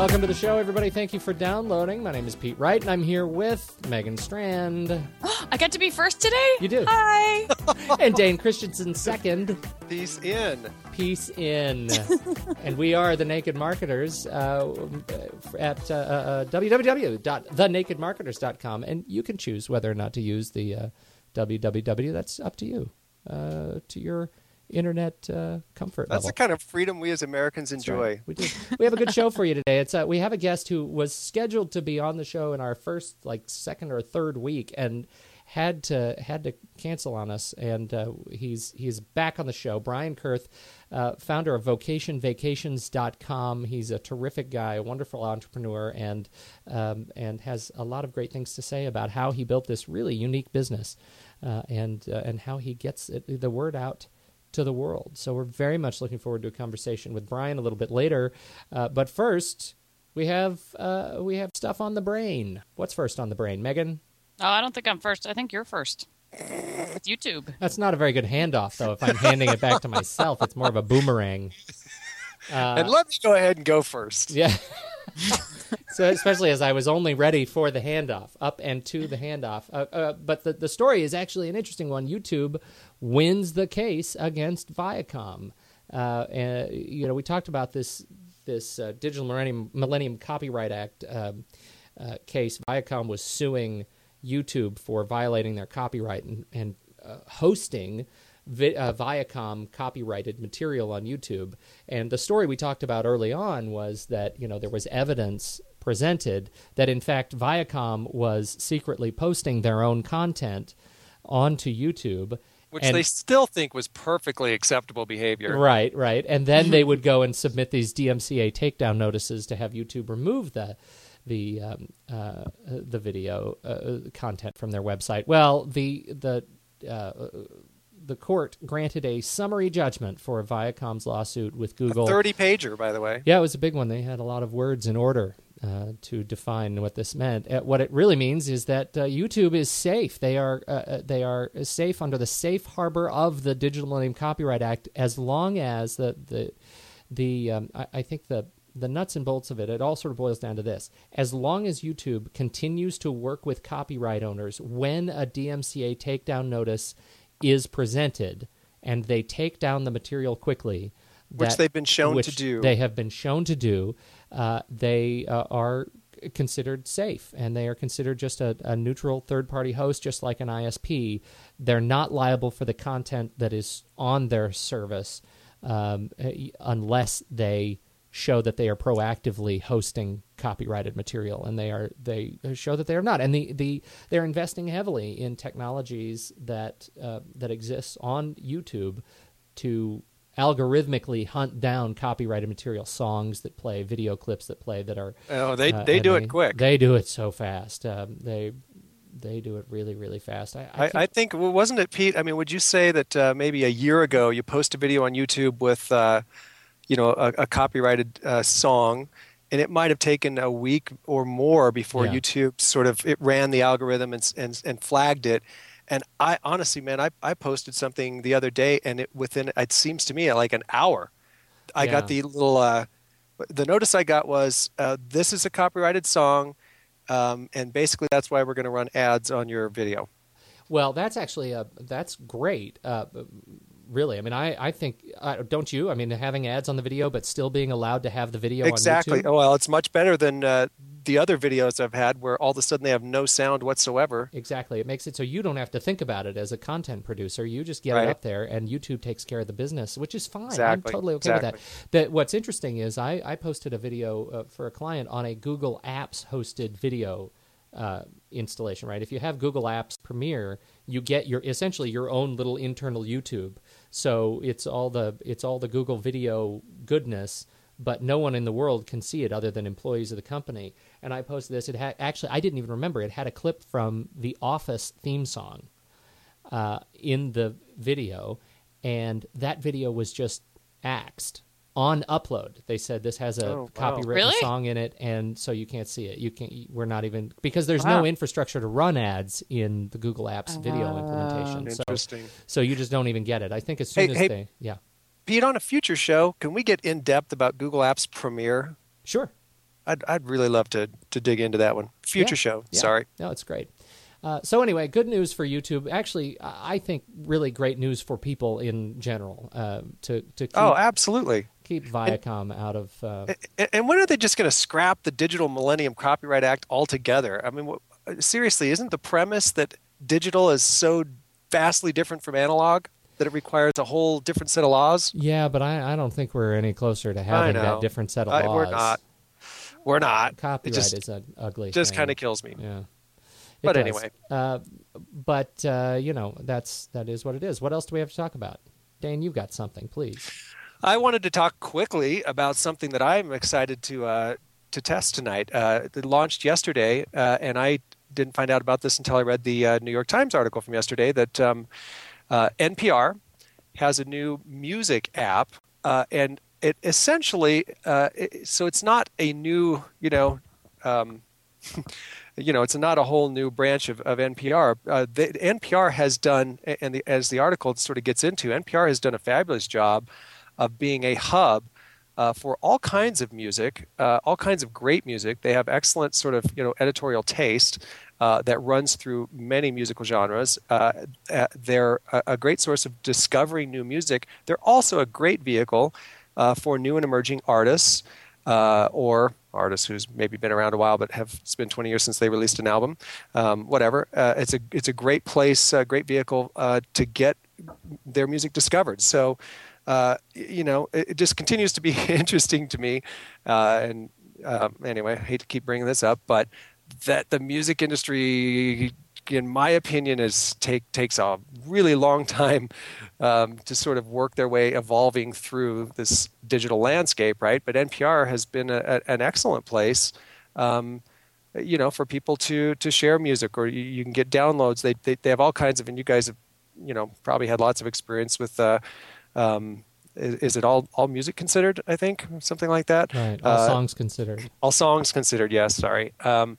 Welcome to the show, everybody. Thank you for downloading. My name is Pete Wright, and I'm here with Megan Strand. I got to be first today? You do. Hi. and Dane Christensen second. Peace in. Peace in. and we are the Naked Marketers uh, at uh, uh, www.thenakedmarketers.com. And you can choose whether or not to use the uh, www. That's up to you, uh, to your internet uh, comfort That's level. the kind of freedom we as Americans enjoy. right. We do. We have a good show for you today. It's uh, we have a guest who was scheduled to be on the show in our first like second or third week and had to had to cancel on us and uh, he's he's back on the show. Brian Kurth, uh, founder of vocationvacations.com. He's a terrific guy, a wonderful entrepreneur and um, and has a lot of great things to say about how he built this really unique business uh, and uh, and how he gets it, the word out to the world. So we're very much looking forward to a conversation with Brian a little bit later. Uh, but first, we have uh, we have stuff on the brain. What's first on the brain, Megan? Oh, I don't think I'm first. I think you're first. With YouTube. That's not a very good handoff, though. If I'm handing it back to myself, it's more of a boomerang. Uh, and let me go ahead and go first. Yeah. so especially as I was only ready for the handoff, up and to the handoff. Uh, uh, but the the story is actually an interesting one. YouTube wins the case against Viacom. Uh, and you know we talked about this this uh, Digital Millennium, Millennium Copyright Act um, uh, case. Viacom was suing YouTube for violating their copyright and, and uh, hosting vi- uh, Viacom copyrighted material on YouTube. And the story we talked about early on was that you know there was evidence presented that in fact Viacom was secretly posting their own content onto YouTube. Which And- they still think was perfectly acceptable behavior. Right, right. And then they would go and submit these DMCA takedown notices to have YouTube remove the the um, uh, the video uh, content from their website. Well, the the uh, the court granted a summary judgment for Viacom's lawsuit with Google. 30 pager, by the way. Yeah, it was a big one. They had a lot of words in order uh, to define what this meant. Uh, what it really means is that uh, YouTube is safe. They are uh, they are safe under the safe harbor of the Digital Millennium Copyright Act, as long as the the the um, I, I think the the nuts and bolts of it, it all sort of boils down to this. As long as YouTube continues to work with copyright owners when a DMCA takedown notice is presented and they take down the material quickly, Which they've been shown to do. They have been shown to do. Uh, they uh, are considered safe and they are considered just a, a neutral third party host, just like an ISP. They're not liable for the content that is on their service um, eh, unless they show that they are proactively hosting copyrighted material and they are they show that they are not and the, the they're investing heavily in technologies that uh, that exists on YouTube to algorithmically hunt down copyrighted material songs that play video clips that play that are Oh, they, uh, they do it quick. they do it so fast um, they they do it really really fast i, I, I, I think, well, wasn't it, Pete? I mean, would you say that uh, maybe a year ago you post a video on YouTube with, uh, you know, a, a copyrighted uh, song, and it might have taken a week or more before Yeah. YouTube sort of it ran the algorithm and, and and flagged it. And I honestly, man, I, I posted something the other day, and it within it seems to me like an hour, I Yeah. got the little uh, the notice I got was uh, this is a copyrighted song. Um, and basically, that's why we're going to run ads on your video. Well, that's actually a that's great. Uh, really, I mean, I I think uh, don't you? I mean, having ads on the video, but still being allowed to have the video exactly. Oh, well, it's much better than uh, the other videos I've had where all of a sudden they have no sound whatsoever. Exactly. It makes it so you don't have to think about it as a content producer. You just get it up there, and YouTube takes care of the business, which is fine. Exactly. I'm totally okay with that. That what's interesting is I, I posted a video uh, for a client on a Google Apps hosted video uh, installation. Right. If you have Google Apps Premier, you get your essentially your own little internal YouTube. So it's all the it's all the Google Video goodness. But no one in the world can see it other than employees of the company. And I posted this. It had actually I didn't even remember. It had a clip from the Office theme song uh, in the video, and that video was just axed on upload. They said this has a Oh, wow. copywritten Really? song in it, and so you can't see it. You can't. We're not even because there's no infrastructure to run ads in the Google Apps video implementation. So, so you just don't even get it. I think as soon Hey- as hey- they, yeah, Pete, on a future show, can we get in depth about Google Apps Premier? sure. I'd I'd really love to to dig into that one. Future Yeah, show. yeah. Sorry. No, it's great. Uh, so anyway, good news for YouTube. Actually, I think really great news for people in general. Uh, to to keep, Oh, absolutely. keep Viacom out of. Uh, And, and when are they just going to scrap the Digital Millennium Copyright Act altogether? I mean, wh- seriously, isn't the premise that digital is so vastly different from analog that it requires a whole different set of laws? yeah, but I, I don't think we're any closer to having that different set of I- laws. we're not. We're not. Copyright just, is an ugly. just kind of kills me. Yeah. It But does. anyway. uh, but uh, you know that's that is what it is. What else do we have to talk about? Dane, you've got something, please. I wanted to talk quickly about something that I'm excited to uh, to test tonight. Uh, it launched yesterday, uh, and I didn't find out about this until I read the uh, New York Times article from yesterday that um, uh, NPR has a new music app, uh, and it essentially uh, it, so it's not a new you know. Um, you know, it's not a whole new branch of, of NPR. Uh, the, NPR has done, and the, as the article sort of gets into, NPR has done a fabulous job of being a hub uh, for all kinds of music, uh, all kinds of great music. They have excellent sort of you know editorial taste uh, that runs through many musical genres. Uh, uh, they're a, a great source of discovering new music. They're also a great vehicle uh, for new and emerging artists or artists who's maybe been around a while but have it's been 20 years since they released an album. Um, whatever. It's a it's a great place, a great vehicle to get their music discovered. So. Uh, you know, it, it just continues to be interesting to me. Uh, and um, anyway, I hate to keep bringing this up, but that the music industry, in my opinion, is take takes a really long time um, to sort of work their way evolving through this digital landscape, right? But NPR has been a, a, an excellent place. Um, you know, for people to to share music, or you, you can get downloads. They, they they have all kinds of, and you guys have, you know, probably had lots of experience with. Uh, um, is, is it all all music considered? I think something like that. Right. All Uh, songs considered. all songs considered. Yes, sorry. Um,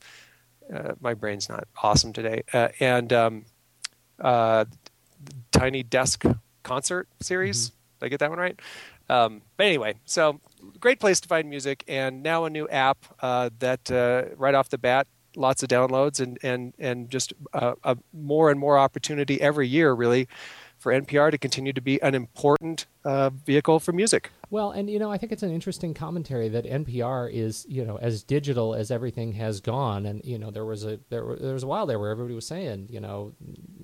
uh, my brain's not awesome today. Uh, and um, uh, Tiny Desk Concert Series. Did I get that one right? Um, but anyway, so great place to find music, and now a new app uh, that uh, right off the bat, lots of downloads, and and and just uh, a more and more opportunity every year, really, for NPR to continue to be an important uh, vehicle for music. Well, and you know, I think it's an interesting commentary that NPR is, you know, as digital as everything has gone, and you know, there was a there, there was a while there where everybody was saying, you know,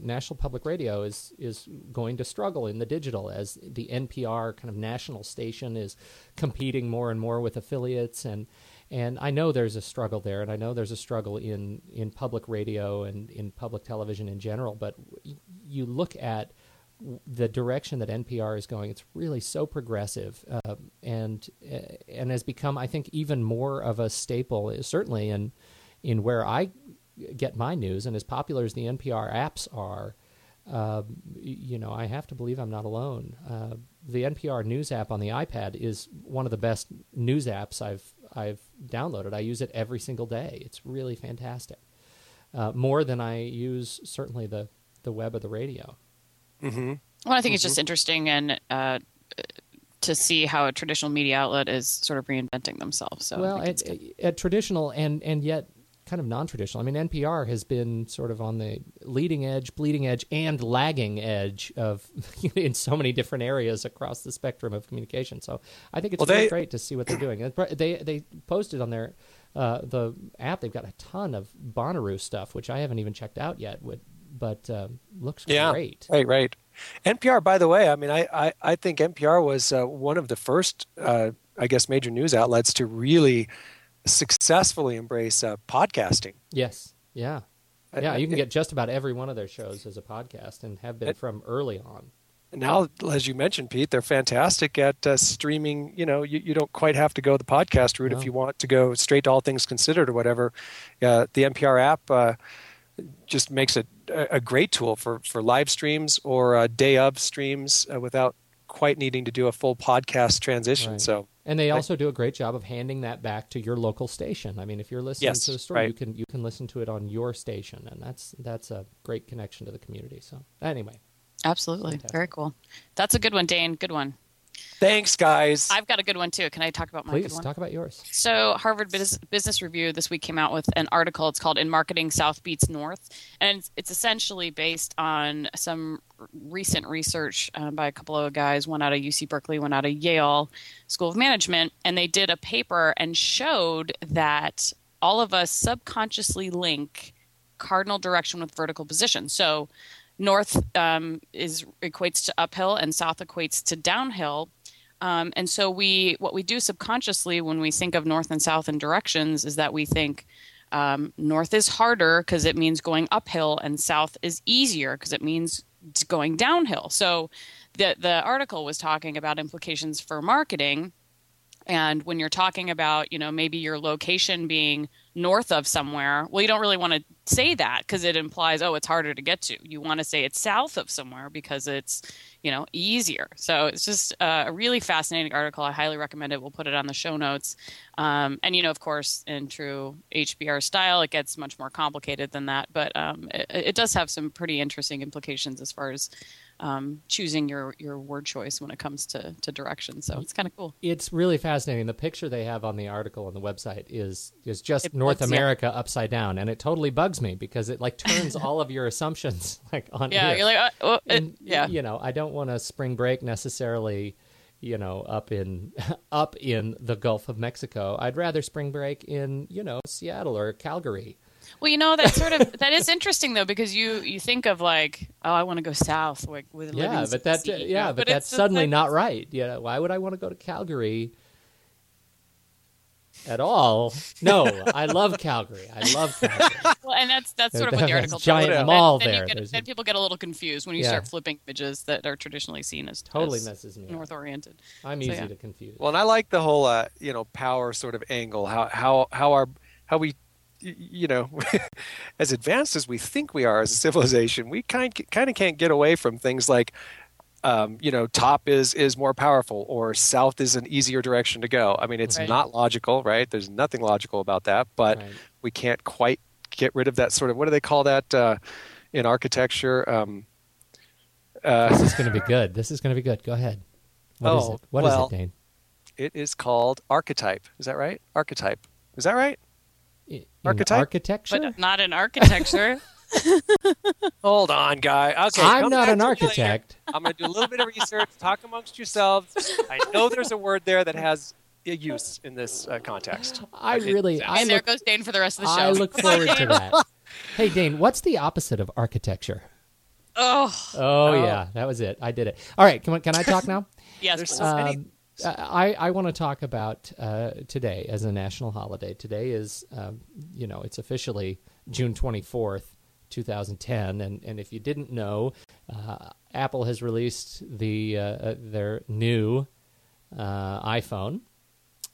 National Public Radio is is going to struggle in the digital as the NPR kind of national station is competing more and more with affiliates and. And I know there's a struggle there, and I know there's a struggle in, in public radio and in public television in general. But you look at the direction that NPR is going, it's really so progressive, uh, and uh, and has become, I think, even more of a staple. uh, Certainly, in in where I get my news, and as popular as the NPR apps are, uh, you know, I have to believe I'm not alone. Uh, the NPR news app on the iPad is one of the best news apps I've I've downloaded. I use it every single day. It's really fantastic, uh, more than I use certainly the the web or the radio. Mm-hmm. Well, I think it's just interesting and uh, to see how a traditional media outlet is sort of reinventing themselves. So well, it's at, at traditional and and yet kind of non-traditional. I mean, NPR has been sort of on the leading edge, bleeding edge, and lagging edge of in so many different areas across the spectrum of communication. So I think it's Well, really they- great to see what they're doing. They they posted on their uh, the app. They've got a ton of Bonnaroo stuff, which I haven't even checked out yet. Would but um, looks Yeah. great. Right, right. NPR, by the way, I mean, I, I, I think NPR was uh, one of the first, uh, I guess, major news outlets to really successfully embrace uh, podcasting. Yes. Yeah. Yeah, you can get just about every one of their shows as a podcast and have been It- from early on. Now, as you mentioned, Pete, they're fantastic at uh, streaming. You know, you, you don't quite have to go the podcast route No. if you want to go straight to All Things Considered or whatever. Uh, the NPR app uh, just makes it a, a great tool for, for live streams or uh, day of streams uh, without quite needing to do a full podcast transition. Right. So, And they Right. also do a great job of handing that back to your local station. I mean, if you're listening Yes, to the story, right. you can you can listen to it on your station, and that's that's a great connection to the community. So anyway, Absolutely. Fantastic. Very cool. That's a good one, Dane. Good one. Thanks, guys. I've got a good one too. Can I talk about my Please good one? talk about yours. So, Harvard Bus- Business Review this week came out with an article. It's called "In Marketing, South Beats North," and it's, it's essentially based on some recent research uh, by a couple of guys, one out of UC Berkeley, one out of Yale School of Management, and they did a paper and showed that all of us subconsciously link cardinal direction with vertical position. So, north um, is equates to uphill, and south equates to downhill. Um, and so we, what we do subconsciously when we think of north and south in directions is that we think um, north is harder because it means going uphill, and south is easier because it means going downhill. So the the article was talking about implications for marketing, and when you're talking about you know maybe your location being north of somewhere, well, you don't really want to say that because it implies oh it's harder to get to. You want to say it's south of somewhere because it's you know easier. So it's just uh, a really fascinating article. I highly recommend it. We'll put it on the show notes. Um, and you know of course in true hbr style it gets much more complicated than that but um, it, it does have some pretty interesting implications as far as um, choosing your, your word choice when it comes to, to direction so it's kind of cool It's really fascinating. The picture they have on the article on the website is is just It North bugs. America upside down, and it totally bugs me because it like turns all of your assumptions like on yeah here. you're like uh, oh, it, And, yeah you know, I don't want a spring break necessarily, you know, up in up in the Gulf of Mexico. I'd rather spring break in, you know, Seattle or Calgary. Well, you know that sort of that is interesting though because you you think of like oh I want to go south like with Yeah, living but that sea, you yeah, know? but, it's that's suddenly like- not right. Yeah, why would I want to go to Calgary? At all? No, I love Calgary. I love Calgary. Well, and that's that's sort of what the a article giant about. you. mall then, there. Then, you There's get, a- then people get a little confused when you Yeah. start flipping images that are traditionally seen as Totally as messes me north oriented. I'm So, easy yeah. to confuse. Well, and I like the whole uh, you know power sort of angle. How how how our how we y- you know as advanced as we think we are as a civilization, we kind kind of can't get away from things like um, you know top is is more powerful or south is an easier direction to go. I mean, it's Right. not logical, right? There's nothing logical about that, but Right. we can't quite get rid of that sort of what do they call that uh, in architecture? Um, uh, This is going to be good. This is going to be good. Go ahead. What is Oh, it? What is well- it, Dane? it is called archetype. Is that right? Archetype. Is that right? In Archetype? architecture? But not in architecture. Hold on, guy. Okay, I'm not an to me later. architect. I'm going to do a little bit of research. Talk amongst yourselves. I know there's a word there that has a use in this uh, context. I Okay. really, I and there look, goes Dane for the rest of the show. I look forward to that. Hey, Dane, what's the opposite of architecture? Oh Oh, Oh. yeah, that was it. I did it. All right, can, I- can I talk now? yes, There's please. so many- Um, I, I want to talk about uh, today as a national holiday. Today is, um, you know, it's officially June 24th, 2010. And, and if you didn't know, uh, Apple has released the uh, uh, their new uh, iPhone.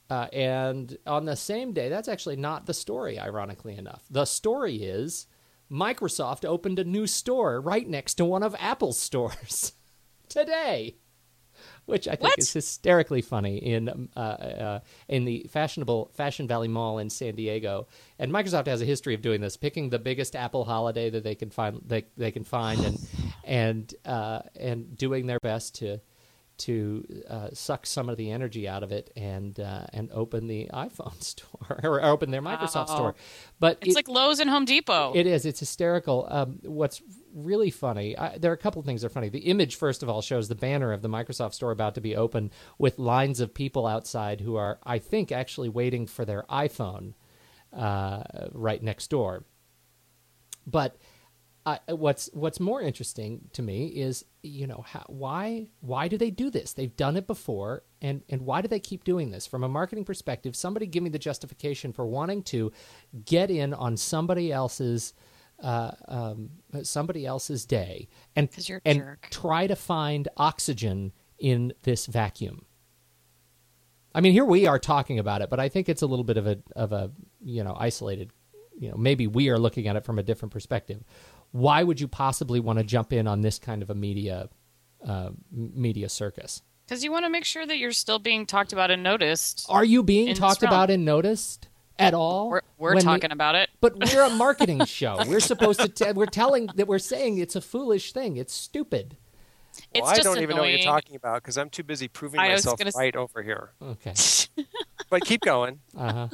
Uh, and on the same day, that's actually not the story, ironically enough. The story is Microsoft opened a new store right next to one of Apple's stores today which I think What? is hysterically funny in um, uh, uh, in the fashionable Fashion Valley Mall in San Diego. And Microsoft has a history of doing this, picking the biggest Apple holiday that they can find they, they can find and and uh, and doing their best to to uh, suck some of the energy out of it and uh, and open the iPhone store or open their Microsoft Wow. store. But it's it- like Lowe's and Home Depot. it is. It's hysterical. Um, what's really funny, I, there are a couple of things that are funny. The image, first of all, shows the banner of the Microsoft store about to be open with lines of people outside who are, I think, actually waiting for their iPhone uh, right next door. But uh, what's what's more interesting to me is you know how, why why do they do this? They've done it before, and and why do they keep doing this? From a marketing perspective, somebody give me the justification for wanting to get in on somebody else's uh, um, somebody else's day and 'Cause you're a and jerk. try to find oxygen in this vacuum. I mean, here we are talking about it, but I think it's a little bit of a of a you know isolated. You know, maybe we are looking at it from a different perspective. Why would you possibly want to jump in on this kind of a media uh, media circus? Because you want to make sure that you're still being talked about and noticed. Are you being talked about and noticed at all? We're, we're when we- talking about it. but we're a marketing show. We're supposed to. Te- we're telling that we're saying it's a foolish thing. It's stupid. It's Well, I just don't even know what you're talking about because I'm too busy proving I myself gonna s- right over here. Okay. But keep going. Uh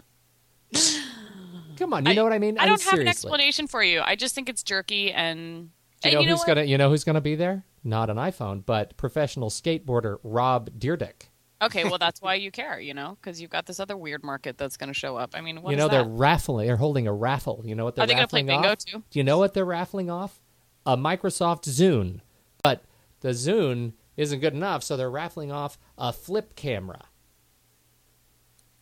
huh. Come on, you know what I mean? I mean, don't have an explanation for you. I just think it's jerky and. Do you and know you who's what? gonna? You know who's gonna be there? Not an iPhone, but professional skateboarder Rob Dyrdek. Okay, well that's why you care, you know, because you've got this other weird market that's going to show up. I mean, what you is know they're raffling. They're holding a raffle. You know what they're Are they going to play raffling bingo off? too? Do you know what they're raffling off? A Microsoft Zune. But the Zune isn't good enough, so they're raffling off a flip camera.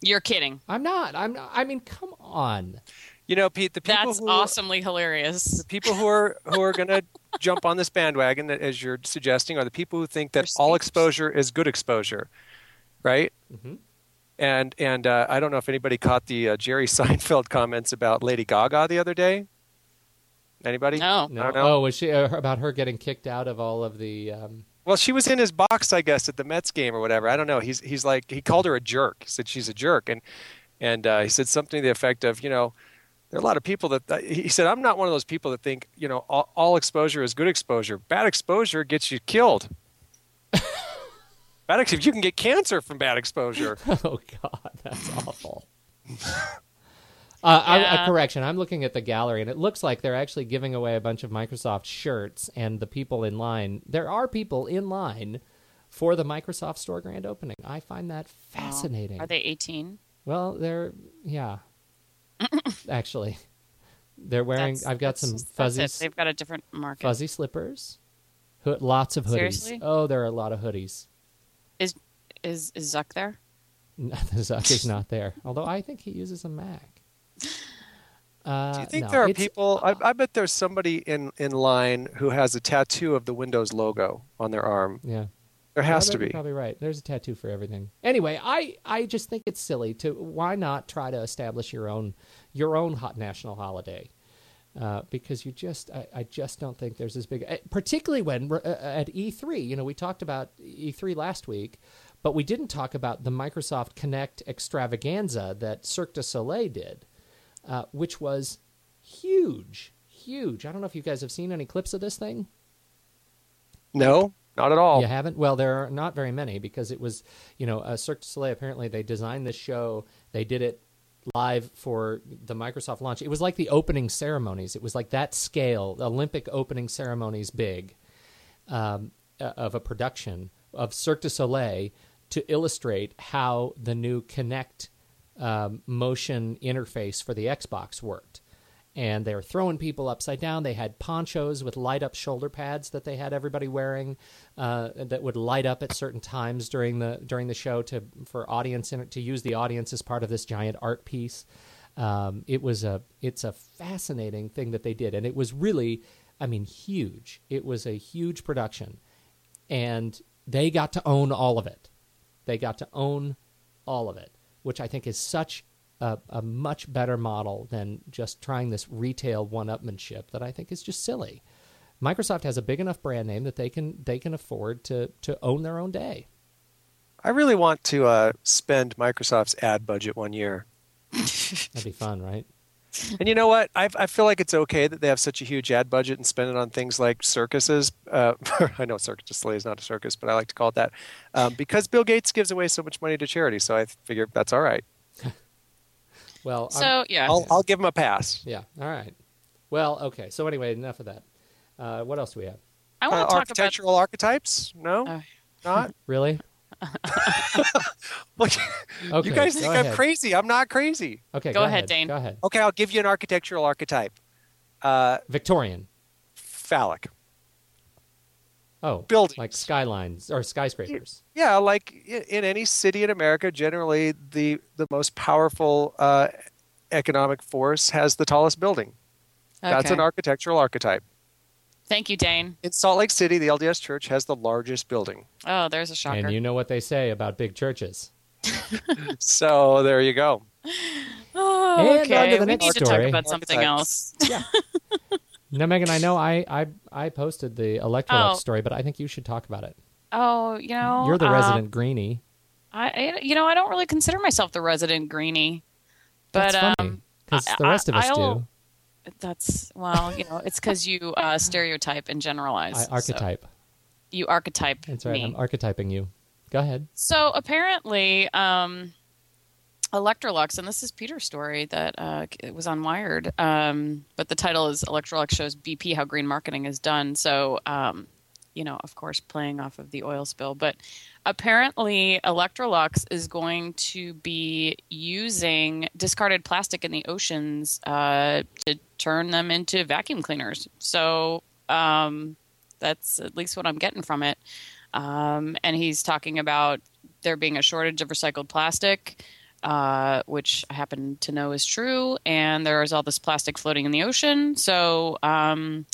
You're kidding. I'm not. I'm. Not, I mean, come on. You know, Pete, the people That's who awesomely hilarious. the people who are who are going to jump on this bandwagon, that, as you're suggesting, are the people who think that all exposure is good exposure, right? Mhm. And and uh, I don't know if anybody caught the uh, Jerry Seinfeld comments about Lady Gaga the other day. Anybody? No. No. I don't know. Oh, was she uh, about her getting kicked out of all of the? Um, Well, she was in his box, I guess, at the Mets game or whatever. I don't know. He's he's like he called her a jerk. He said she's a jerk, and and uh, he said something to the effect of, you know, there are a lot of people that uh, he said I'm not one of those people that think you know all, all exposure is good exposure. Bad exposure gets you killed. bad exposure, you can get cancer from bad exposure. oh God, that's awful. Uh, I, a correction. I'm looking at the gallery, and it looks like they're actually giving away a bunch of Microsoft shirts. And the people in line, there are people in line for the Microsoft Store grand opening. I find that fascinating. Are they 18? Well, they're yeah. actually, they're wearing. That's- I've got that's- some that's it. fuzzy, They've got a different market. fuzzy slippers. Ho- lots of hoodies. Seriously? Oh, there are a lot of hoodies. Is is is Zuck there? Zuck is not there, although I think he uses a Mac. Uh, Do you think no, there are people? I, I bet there's somebody in in line who has a tattoo of the Windows logo on their arm. Yeah, There has Yeah, to be. Probably right. There's a tattoo for everything. Anyway, I I just think it's silly to why not try to establish your own your own hot national holiday. Uh, because you just, I, I just don't think there's as big, eh, particularly when we're, uh, at E3. You know, we talked about E3 last week, but we didn't talk about the Microsoft Kinect extravaganza that Cirque du Soleil did, uh, which was huge, huge. I don't know if you guys have seen any clips of this thing. No, not at all. You haven't? Well, there are not very many because it was, you know, uh, Cirque du Soleil. Apparently, they designed this show. They did it live for the Microsoft launch. It was like the opening ceremonies. It was like that scale, Olympic opening ceremonies, big um, uh, of a production of Cirque du Soleil to illustrate how the new Kinect um, motion interface for the Xbox worked. And they were throwing people upside down. They had ponchos with light up shoulder pads that they had everybody wearing uh, that would light up at certain times during the during the show to for audience to use the audience as part of this giant art piece. Um, it was a it's a fascinating thing that they did, and it was really, I mean, huge. It was a huge production, and they got to own all of it. They got to own all of it, which I think is such a, a much better model than just trying this retail one-upmanship that I think is just silly. Microsoft has a big enough brand name that they can they can afford to to own their own day. I really want to uh, spend Microsoft's ad budget one year. That'd be fun, right? And you know what? I, I feel like it's okay that they have such a huge ad budget and spend it on things like circuses. Uh, I know Circus du Soleil is not a circus, but I like to call it that um, because Bill Gates gives away so much money to charity. So I figure that's all right. Well, I'm- So yeah, I'll, I'll give him a pass. yeah, all right. Well, okay. So anyway, enough of that. Uh, what else do we have? I Uh, want to talk about. architectural archetypes? No, Uh, not. Really? Look, Okay, you guys go think I'm crazy. I'm not crazy. Okay, Go go, ahead, Dane. Go ahead. Okay, I'll give you an architectural archetype. Uh, Victorian. phallic. Oh, Buildings. like skylines or skyscrapers. Yeah, like in any city in America, generally the the most powerful uh, economic force has the tallest building. Okay. That's an architectural archetype. Thank you, Dane. In Salt Lake City, the LDS Church has the largest building. Oh, there's a shocker. And you know what they say about big churches. So there you go. oh, okay. on to the we next need to story. talk about something else. yeah. Now, Megan, I know I I, I posted the Electrolux Oh. story, but I think you should talk about it. Oh, you know, You're the um, resident greenie. I, I- you know, I don't really consider myself the resident greenie, but That's funny um, because the rest of us I'll- do. That's well, you know, it's because you uh, stereotype and generalize. I so- archetype. you archetype That's right. me. I'm archetyping you. Go ahead. So apparently, um, Electrolux, and this is Peter's story that uh, it was on Wired, um, but the title is Electrolux shows BP how green marketing is done. So, um, you know, of course, playing off of the oil spill, but apparently, Electrolux is going to be using discarded plastic in the oceans uh, to turn them into vacuum cleaners. So um, that's at least what I'm getting from it. Um, and he's talking about there being a shortage of recycled plastic, uh, which I happen to know is true. And there is all this plastic floating in the ocean. So um,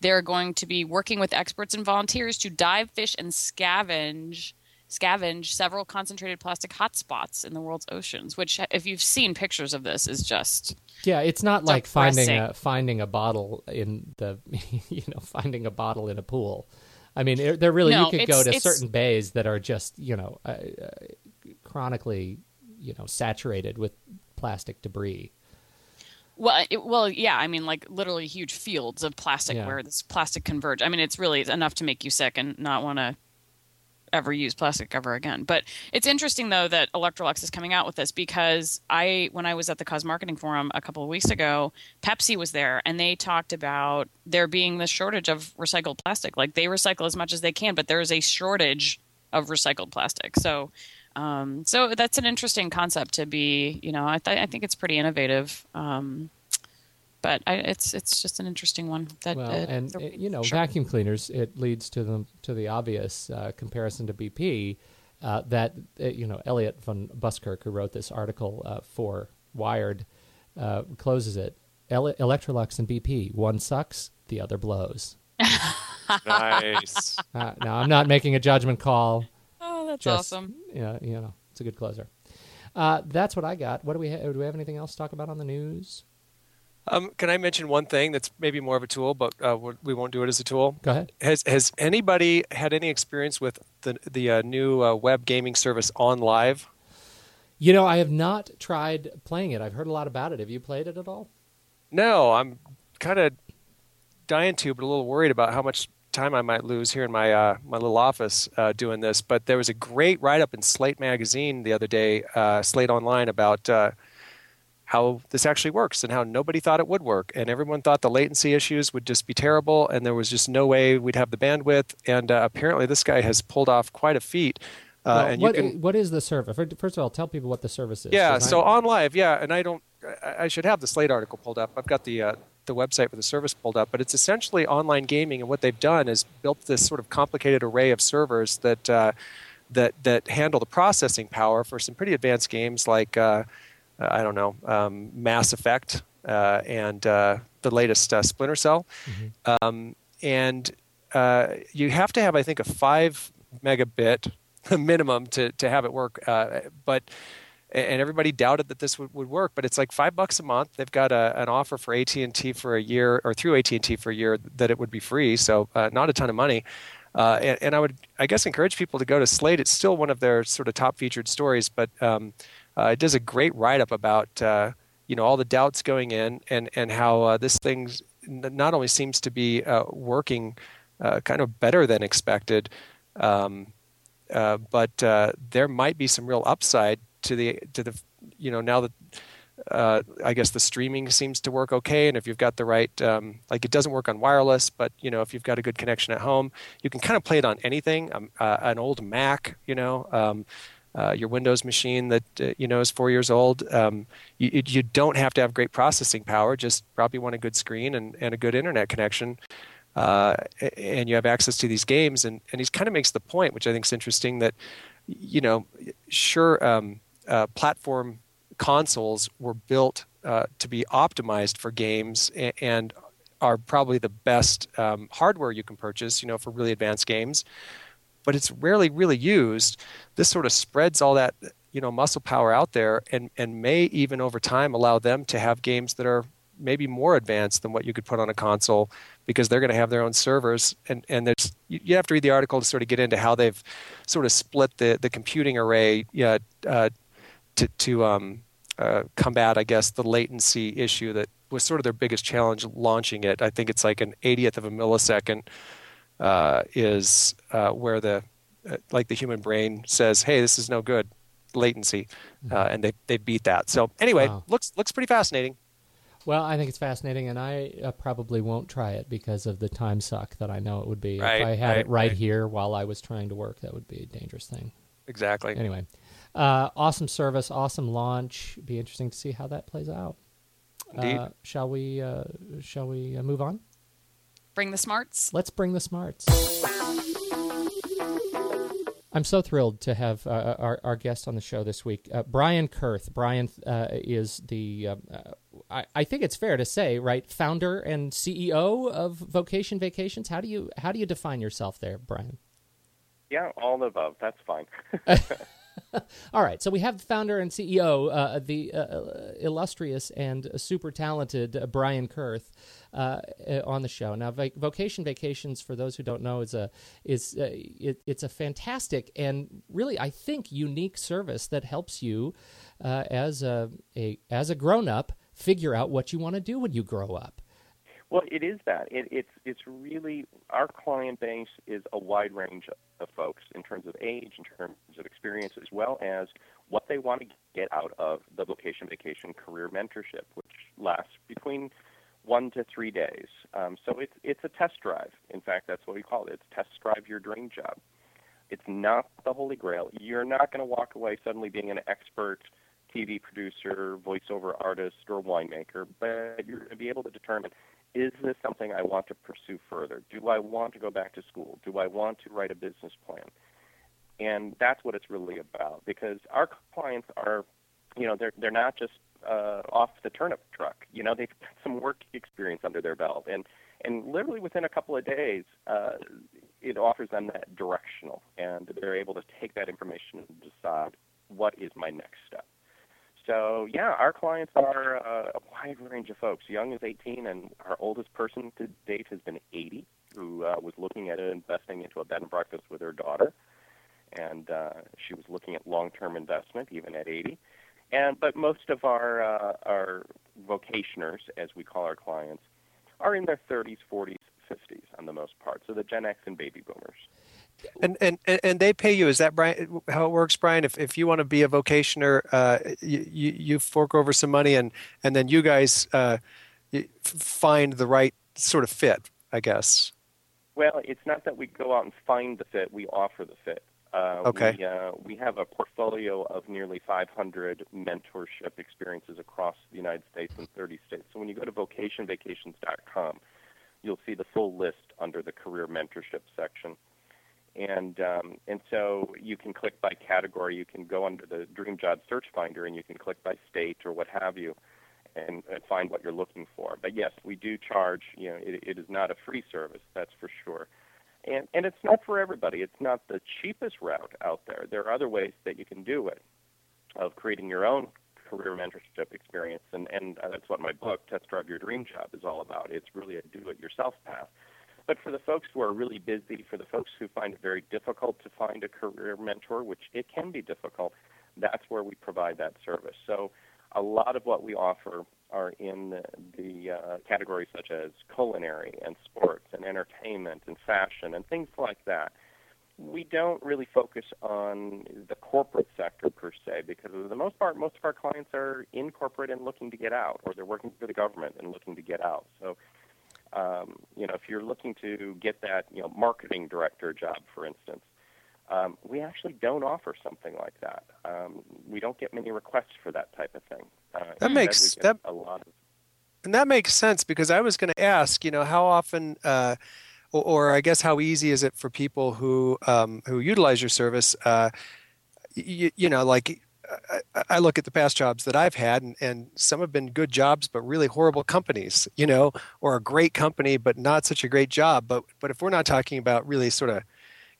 they're going to be working with experts and volunteers to dive, fish, and scavenge. Scavenge several concentrated plastic hotspots in the world's oceans, which, if you've seen pictures of this, is just Yeah, it's not like finding a finding a bottle in the you know finding a bottle in a pool. I mean, it- they're really No, you could go to certain bays that are just you know uh, uh, chronically you know saturated with plastic debris. Well, it, well, yeah. I mean, like literally huge fields of plastic Yeah. where this plastic converge. I mean, it's really enough to make you sick and not want to ever use plastic ever again. But it's interesting though that Electrolux is coming out with this because I, when I was at the Cause Marketing Forum a couple of weeks ago, Pepsi was there and they talked about there being this shortage of recycled plastic. Like they recycle as much as they can, but there is a shortage of recycled plastic. So. Um, so that's an interesting concept to be, you know, I, th- I think it's pretty innovative. Um, but I, it's it's just an interesting one. That Well, uh, and the- uh, you know, sure. vacuum cleaners. It leads to the to the obvious uh, comparison to BP. Uh, that uh, you know, Eliot Van Buskirk, who wrote this article uh, for Wired, uh, closes it. Ele- Electrolux and BP. One sucks, the other blows. Nice. Uh, now, I'm not making a judgment call. Oh, that's Just, awesome. You know, you know, it's a good closer. Uh, that's what I got. What do we ha- do? We have anything else to talk about on the news? Um, can I mention one thing that's maybe more of a tool, but uh, we- we won't do it as a tool? Go ahead. Has Has anybody had any experience with the the uh, new uh, web gaming service OnLive? You know, I have not tried playing it. I've heard a lot about it. Have you played it at all? No, I'm kind of dying to, but a little worried about how much time I might lose here in my uh, my little office uh, doing this. But there was a great write up in Slate magazine the other day, uh, Slate Online, about uh, how this actually works and how nobody thought it would work, and everyone thought the latency issues would just be terrible, and there was just no way we'd have the bandwidth. And uh, apparently, this guy has pulled off quite a feat. Uh, Well, and what, you can what is the service? First of all, tell people what the service is. Yeah, so I'm- OnLive, yeah, and I don't. I I should have the Slate article pulled up. I've got the uh, the website with the service pulled up, but it's essentially online gaming, and what they've done is built this sort of complicated array of servers that uh, that that handle the processing power for some pretty advanced games like uh, I don't know um, Mass Effect uh, and uh, the latest uh, Splinter Cell, um, and uh, you have to have I think a five megabit minimum to to have it work, uh, but and everybody doubted that this would, would work but it's like five bucks a month. They've got a, an offer for at&t for a year or through at&t for a year that it would be free so uh, not a ton of money. Uh, and, and i would i guess encourage people to go to slate. It's still one of their sort of top featured stories but um, uh, it does a great write-up about uh, you know all the doubts going in and, and how uh, this thing not only seems to be uh, working kind of better than expected um, but there might be some real upside to the to the you know now that uh, I guess the streaming seems to work okay, and if you've got the right um, like it doesn't work on wireless, but you know if you've got a good connection at home, you can kind of play it on anything. Um, uh, an old Mac, you know. Um, uh, your Windows machine that uh, you know is four years old. Um, you, you don't have to have great processing power. Just probably want a good screen and, and a good internet connection uh, and you have access to these games. And, and he kind of makes the point, which I think is interesting, that you know, sure, um, uh, platform consoles were built uh, to be optimized for games and, are probably the best um, hardware you can purchase, you know, for really advanced games. But it's rarely really used. This sort of spreads all that you know muscle power out there, and and may even over time allow them to have games that are maybe more advanced than what you could put on a console because they're going to have their own servers and and there's you, you have to read the article to sort of get into how they've sort of split the the computing array uh, to to um, uh, combat I guess the latency issue that was sort of their biggest challenge launching it I think it's like an 80th of a millisecond uh, is uh, where the uh, like the human brain says, "Hey, this is no good." Latency, uh, Mm-hmm. and they they beat that. So anyway, Wow. looks looks pretty fascinating. Well, I think it's fascinating, and I uh, probably won't try it because of the time suck that I know it would be. Right, if I had right, it right, right. here while I was trying to work, that would be a dangerous thing. Exactly. Anyway, uh, awesome service, awesome launch. Be interesting to see how that plays out. Indeed. Uh, shall we? Uh, shall we uh, move on? Bring the smarts. Let's bring the smarts. I'm so thrilled to have uh, our, our guest on the show this week, uh, Brian Kurth. Brian uh, is the, I, I think it's fair to say, right, founder and CEO of Vocation Vacations. How do you how do you define yourself there, Brian? Yeah, all the above. That's fine. All right, so we have the founder and CEO, uh, the uh, illustrious and super talented uh, Brian Kurth, uh, uh, on the show. Now, Vac- Vocation Vacations, for those who don't know, is a is uh, it, it's a fantastic and really, I think, unique service that helps you as a, a as a grown up figure out what you want to do when you grow up. Well, it is that. It, it's it's really our client base is a wide range of folks in terms of age, in terms of experience, as well as what they want to get out of the vocation vacation career mentorship, which lasts between one to three days. Um, so it's it's a test drive. In fact, that's what we call it. It's test drive your dream job. It's not the holy grail. You're not going to walk away suddenly being an expert TV producer, voiceover artist, or winemaker, but you're going to be able to determine is this something I want to pursue further? Do I want to go back to school? Do I want to write a business plan? And that's what it's really about because our clients are, you know, they're they're not just uh, off the turnip truck. You know, they've got some work experience under their belt, and and literally within a couple of days, uh, it offers them that directional, and they're able to take that information and decide what is my next step. So yeah, our clients are uh, a wide range of folks. Young as 18, and our oldest person to date has been 80, who uh, was looking at investing into a bed and breakfast with her daughter, and uh, she was looking at long-term investment even at 80. And but most of our uh, our vocationers, as we call our clients, are in their 30s, 40s, 50s on the most part. So the Gen X and baby boomers. And, and and they pay you. Is that Brian? How it works, Brian? If if you want to be a vocationer, uh, you, you you fork over some money, and and then you guys uh, find the right sort of fit. I guess. Well, it's not that we go out and find the fit; we offer the fit. Uh, Okay. We, uh, we have a portfolio of nearly 500 mentorship experiences across the United States and 30 states. So when you go to vocationvacations.com, you'll see the full list under the career mentorship section. And um, and so you can click by category. You can go under the Dream Job Search Finder, and you can click by state or what have you, and, and find what you're looking for. But yes, we do charge. You know, it, it is not a free service, that's for sure. And and it's not for everybody. It's not the cheapest route out there. There are other ways that you can do it, of creating your own career mentorship experience, and and that's what my book, Test Drive Your Dream Job, is all about. It's really a do-it-yourself path. But for the folks who are really busy, for the folks who find it very difficult to find a career mentor, which it can be difficult, that's where we provide that service. So a lot of what we offer are in the, the uh, categories such as culinary and sports and entertainment and fashion and things like that. We don't really focus on the corporate sector per se because, for the most part, most of our clients are in corporate and looking to get out, or they're working for the government and looking to get out. So um, you know, if you're looking to get that, you know, marketing director job, for instance, um, we actually don't offer something like that. Um, we don't get many requests for that type of thing. Uh, instead, makes- that- a lot of. And that makes sense because I was going to ask, you know, how often, uh, or, or I guess how easy is it for people who um, who utilize your service? Uh, you, you know, like I, I look at the past jobs that I've had, and, and some have been good jobs, but really horrible companies, you know, or a great company, but not such a great job. But but if we're not talking about really sort of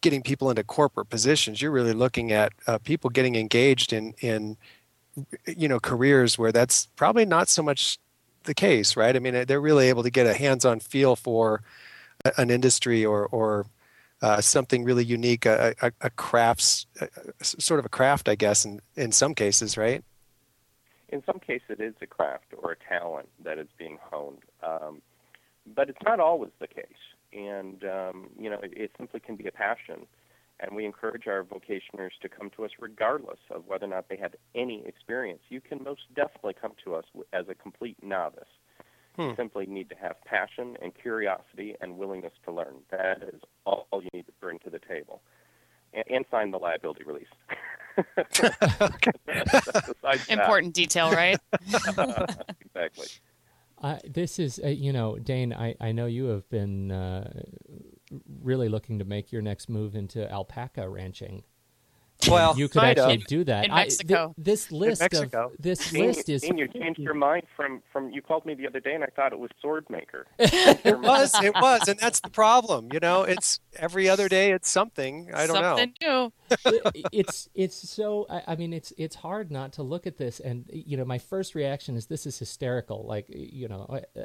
getting people into corporate positions, you're really looking at uh, people getting engaged in in you know careers where that's probably not so much the case, right? I mean, they're really able to get a hands-on feel for an industry or or uh, something really unique, a, a, a crafts, a, sort of a craft, I guess, in in some cases, right? In some cases, it is a craft or a talent that is being honed, um, but it's not always the case. and um, you know it, it simply can be a passion. And we encourage our vocationers to come to us regardless of whether or not they have any experience. You can most definitely come to us as a complete novice. Hmm. Simply need to have passion and curiosity and willingness to learn. That is all you need to bring to the table. And, and sign the liability release. Important detail, right? exactly. Uh, this is, uh, you know, Dane. I, I know you have been uh, really looking to make your next move into alpaca ranching. Well, you could kind of. actually do that In I- Mexico. this list Mexico. of this Dean, list is Dean, you changed your mind from, from you called me the other day and I thought it was sword maker. It was, it was, and that's the problem. You know, it's every other day it's something. I don't Something new. it- it's it's so I, I mean it's it's hard not to look at this and you know my first reaction is this is hysterical like you know uh,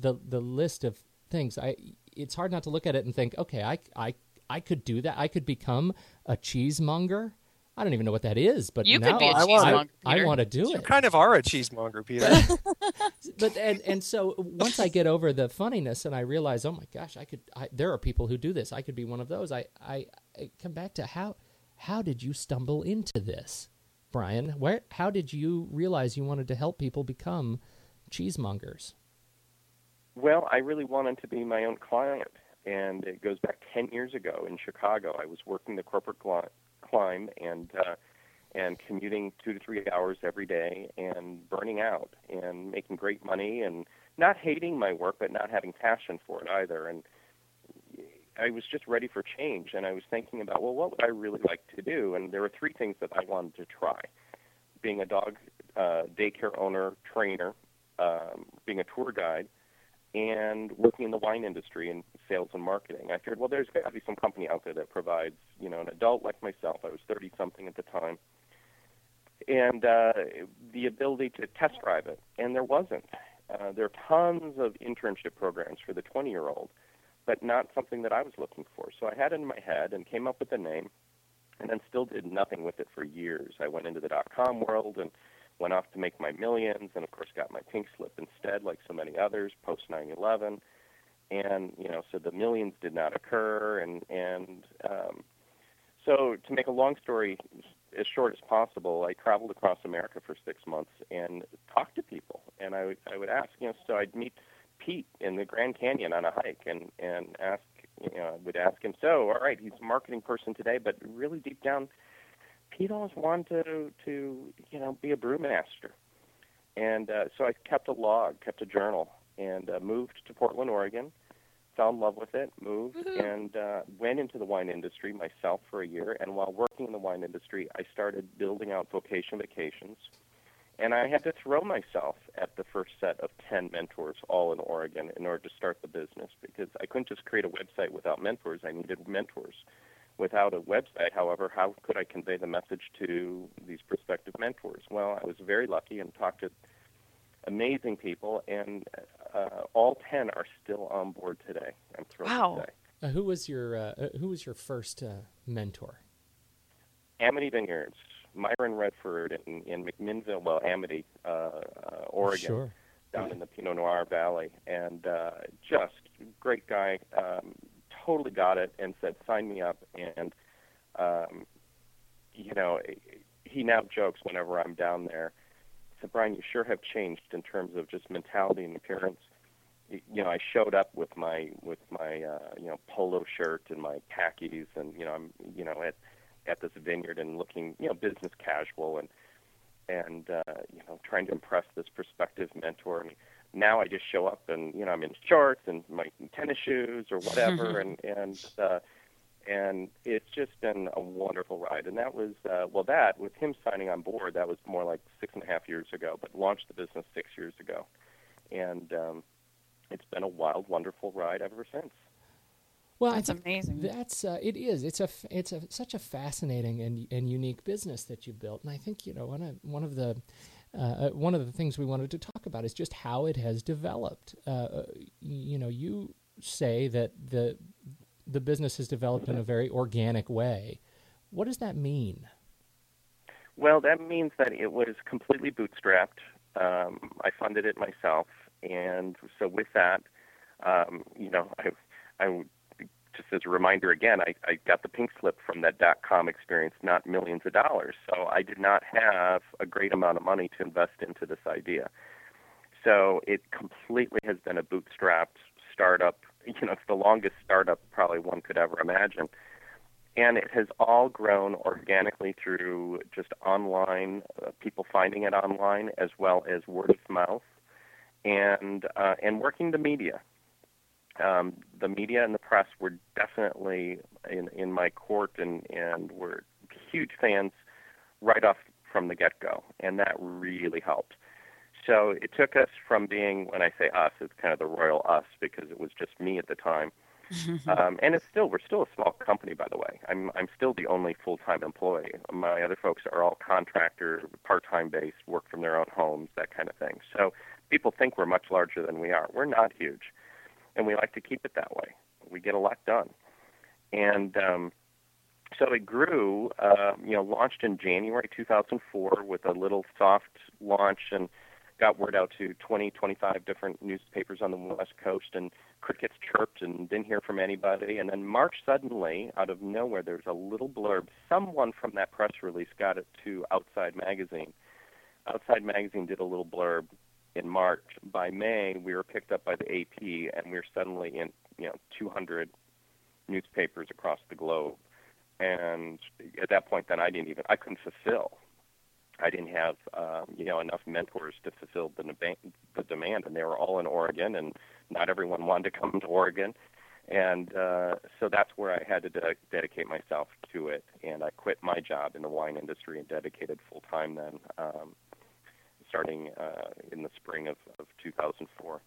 the the list of things I it's hard not to look at it and think okay I I I could do that I could become a cheesemonger I don't even know what that is but You now could be a I want- cheesemonger. I, Peter. want to do know. You it kind of are a cheesemonger, Peter. but and and so once I get over the funniness and I realize, oh my gosh, I could. I, there are people who do this. I could be one of those. I, I I come back to how how did you stumble into this, Brian? Where how did you realize you wanted to help people become cheesemongers? Well, I really wanted to be my own client, and it goes back 10 years ago in Chicago. I was working the corporate climb and uh, and commuting two to three hours every day, and burning out, and making great money, and not hating my work, but not having passion for it either. And I was just ready for change, and I was thinking about, well, what would I really like to do? And there were three things that I wanted to try: being a dog uh, daycare owner, trainer, um, being a tour guide and working in the wine industry in sales and marketing. I figured, well, there's got to be some company out there that provides, you know, an adult like myself. I was 30 something at the time, and uh, the ability to test drive it, and there wasn't. Uh, there are tons of internship programs for the 20 year old, but not something that I was looking for. So I had it in my head and came up with a name, and then still did nothing with it for years. I went into the dot com world and went off to make my millions, and of course got my pink slip instead, like so many others post 9/11. And you know, so the millions did not occur, and and um, so to make a long story as short as possible, I traveled across America for six months and talked to people, and I would I would ask, you know, so I'd meet Pete in the Grand Canyon on a hike, and and ask, you know, I would ask him, so all right, he's a marketing person today, but really deep down Pete always wanted to, to you know, be a brewmaster. And uh, so I kept a log, kept a journal, and uh, moved to Portland, Oregon. Fell in love with it, moved, and uh, went into the wine industry myself for a year. And while working in the wine industry, I started building out vocation vacations. And I had to throw myself at the first set of 10 mentors, all in Oregon, in order to start the business because I couldn't just create a website without mentors. I needed mentors without a website, however, how could I convey the message to these prospective mentors? Well, I was very lucky and talked to amazing people, and uh, all ten are still on board today. I'm thrilled Wow. to say. Uh, who was your uh, uh, Who was your first uh, mentor? Amity Vineyards, Myron Redford in, in McMinnville, well, Amity, uh, uh, Oregon. Sure. down in the Pinot Noir Valley, and uh, just great guy. Um, totally got it and said, "Sign me up." And um, you know, he now jokes whenever I'm down there. He said, "Brian, you sure have changed in terms of just mentality and appearance." You know, I showed up with my with my uh, you know polo shirt and my khakis, and you know I'm you know at at this vineyard and looking you know business casual and and uh, you know trying to impress this prospective mentor. And now I just show up and you know I'm in shorts and my tennis shoes or whatever, and and uh, and it's just been a wonderful ride. And that was uh, well that with him signing on board, that was more like six and a half years ago, but launched the business six years ago, and um, it's been a wild, wonderful ride ever since. Well, I That's amazing. That's uh, it is. It's a f- it's a such a fascinating and and unique business that you've built, and I think you know one of one of the uh, one of the things we wanted to talk about is just how it has developed. Uh, you know, you say that the the business has developed in a very organic way. What does that mean? Well, that means that it was completely bootstrapped. Um, I funded it myself, and so with that, um, you know, I I just as a reminder again, I, I got the pink slip from that dot com experience, not millions of dollars. So I did not have a great amount of money to invest into this idea. So it completely has been a bootstrapped startup. You know, it's the longest startup probably one could ever imagine. And it has all grown organically through just online, uh, people finding it online, as well as word of mouth, and uh, and working the media. Um, the media and the press were definitely in in my court, and and were huge fans right off from the get go, and that really helped. So it took us from being, when I say us, it's kind of the royal us because it was just me at the time. um, and it's still we're still a small company, by the way. I'm I'm still the only full time employee. My other folks are all contractor, part time based, work from their own homes, that kind of thing. So people think we're much larger than we are. We're not huge, and we like to keep it that way. We get a lot done, and um, so it grew. Uh, you know, launched in January 2004 with a little soft launch and got word out to 20, 25 different newspapers on the West Coast, and crickets chirped and didn't hear from anybody. And then March suddenly, out of nowhere, there's a little blurb. Someone from that press release got it to Outside Magazine. Outside Magazine did a little blurb in March. By May, we were picked up by the AP, and we were suddenly in you know 200 newspapers across the globe. And at that point, then I didn't even I couldn't fulfill I didn't have um, you know enough mentors to fulfill the, the demand, and they were all in Oregon, and not everyone wanted to come to Oregon, and uh, so that's where I had to de- dedicate myself to it, and I quit my job in the wine industry and dedicated full time then, um, starting uh, the spring of, of 2004.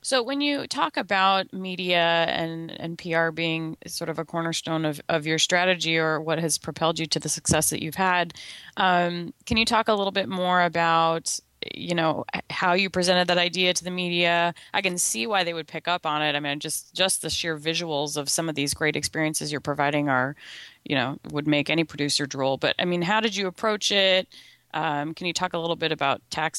So when you talk about media and, and PR being sort of a cornerstone of, of your strategy or what has propelled you to the success that you've had, um, can you talk a little bit more about you know how you presented that idea to the media? I can see why they would pick up on it. I mean just just the sheer visuals of some of these great experiences you're providing are you know would make any producer drool. But i mean how did you approach it um, can you talk a little bit about ta-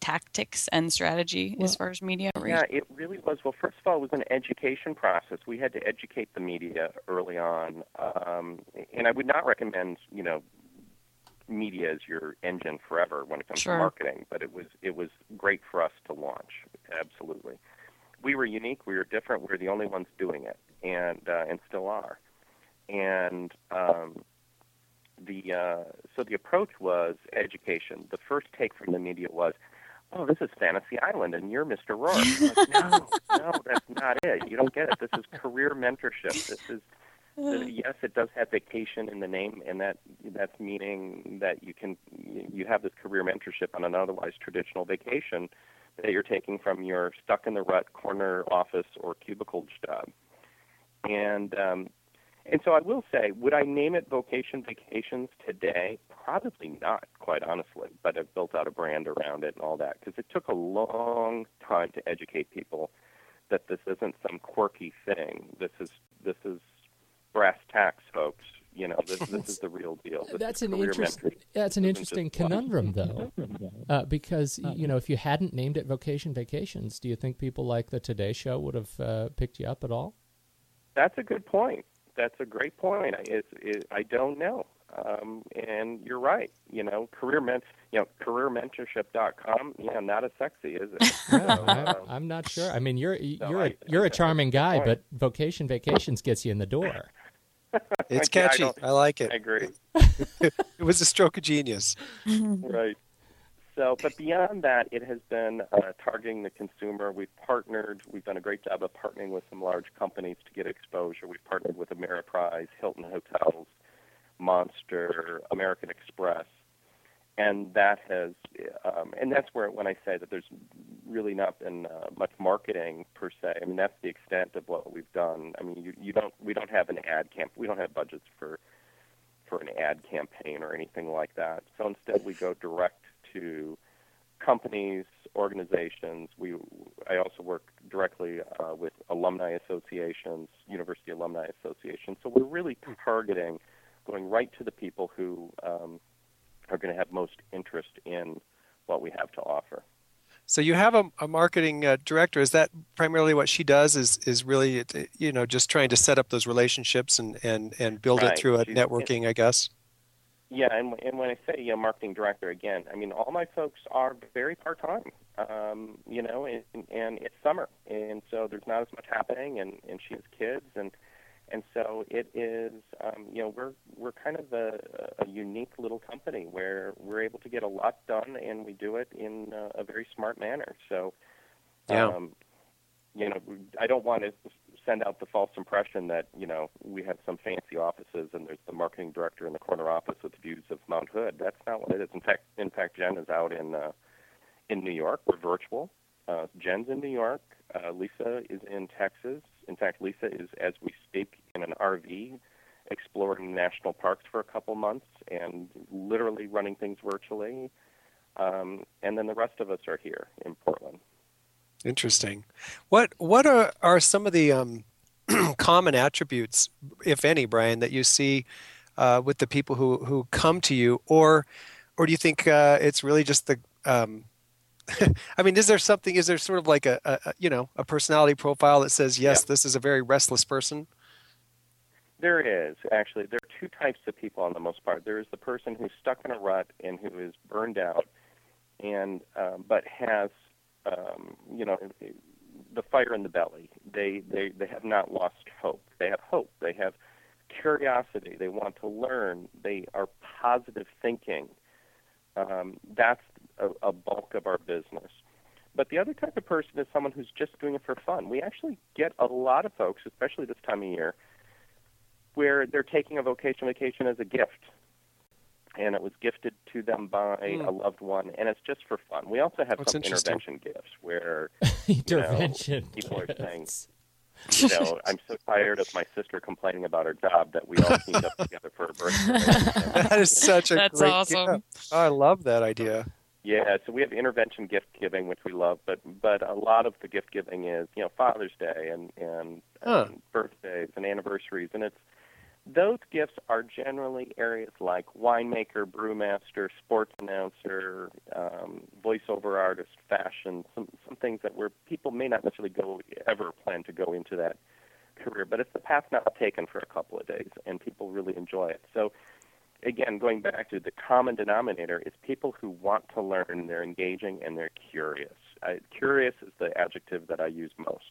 tactics and strategy well, as far as media outreach? Yeah, it really was. Well, first of all, it was an education process. We had to educate the media early on, um, and I would not recommend, you know, media as your engine forever when it comes sure. to marketing. But it was it was great for us to launch. Absolutely, we were unique. We were different. We were the only ones doing it, and uh, and still are. And um, the uh, so the approach was education. The first take from the media was, "Oh, this is Fantasy Island, and you're Mr. Roark." like, no, no, that's not it. You don't get it. This is career mentorship. This is yes, it does have vacation in the name, and that that's meaning that you can you have this career mentorship on an otherwise traditional vacation that you're taking from your stuck in the rut corner office or cubicle job. And um, and so I will say, would I name it Vocation Vacations today? Probably not, quite honestly. But I've built out a brand around it and all that because it took a long time to educate people that this isn't some quirky thing. This is this is brass tacks, folks. You know, this, this is the real deal. This that's an interesting. That's an interesting conundrum, though, uh, because you know, if you hadn't named it Vocation Vacations, do you think people like the Today Show would have uh, picked you up at all? That's a good point that's a great point. It's, it, I don't know. Um, and you're right. You know, career men, you know, careermentorship.com. Yeah, not as sexy, is it? no, I'm, I'm, not sure. I mean, you're you're so a, I, you're I, a charming guy, but vocation vacations gets you in the door. It's catchy. I, I, like it. I agree. it was a stroke of genius. right. So, but beyond that, it has been uh, targeting the consumer. We've partnered. We've done a great job of partnering with some large companies to get exposure. We've partnered with Ameriprise, Hilton Hotels, Monster, American Express, and that has, um, and that's where when I say that there's really not been uh, much marketing per se. I mean, that's the extent of what we've done. I mean, you, you don't, we don't have an ad camp. We don't have budgets for for an ad campaign or anything like that. So instead, we go direct to companies, organizations. We I also work directly uh, with alumni associations, university alumni associations. So we're really targeting, going right to the people who um, are going to have most interest in what we have to offer. So you have a, a marketing uh, director. Is that primarily what she does? Is is really uh, you know just trying to set up those relationships and and and build Right. it through a She's- networking, I guess. Yeah, and and when I say you know, marketing director again, I mean all my folks are very part time. Um, you know, and, and it's summer, and so there's not as much happening, and and she has kids, and and so it is. Um, you know, we're we're kind of a, a unique little company where we're able to get a lot done, and we do it in a, a very smart manner. So, Yeah. um, you know, I don't want to send out the false impression that you know we have some fancy offices and there's the marketing director in the corner office with views of Mount Hood. That's not what it is. In fact, in fact, Jen is out in uh, in New York. We're virtual. Uh, Jen's in New York. Uh, Lisa is in Texas. In fact, Lisa is, as we speak, in an RV exploring national parks for a couple months and literally running things virtually. Um, and then the rest of us are here in Portland. Interesting. What what are are some of the um, common attributes, if any, Brian, that you see uh, with the people who who come to you, or or do you think uh, it's really just the um, I mean, is there something? Is there sort of like a, a you know a personality profile that says yes, Yeah. this is a very restless person? There is actually. There are two types of people on the most part. There is the person who's stuck in a rut and who is burned out, and um, but has um, you know the fire in the belly. They they they have not lost hope. They have hope. They have curiosity. They want to learn. They are positive thinking. Um, that's a, a bulk of our business. But the other type of person is someone who's just doing it for fun. We actually get a lot of folks, especially this time of year, where they're taking a vocation vacation as a gift. And it was gifted to them by Hmm. a loved one, and it's just for fun. We also have That's some intervention gifts where, Intervention. people are saying- you know, I'm so tired of my sister complaining about her job that we all teamed up together for a birthday. That is such a That's great awesome. gift. I love that idea. Yeah, so we have intervention gift giving, which we love, but but a lot of the gift giving is you know Father's Day and and, Huh. and birthdays and anniversaries, and it's those gifts are generally areas like winemaker, brewmaster, sports announcer, um, voiceover artist, fashion, some some things that where people may not necessarily go ever plan to go into that career, but it's the path not taken for a couple of days, and people really enjoy it. So again, going back to the common denominator is people who want to learn, they're engaging, and they're curious. I, curious is the adjective that I use most.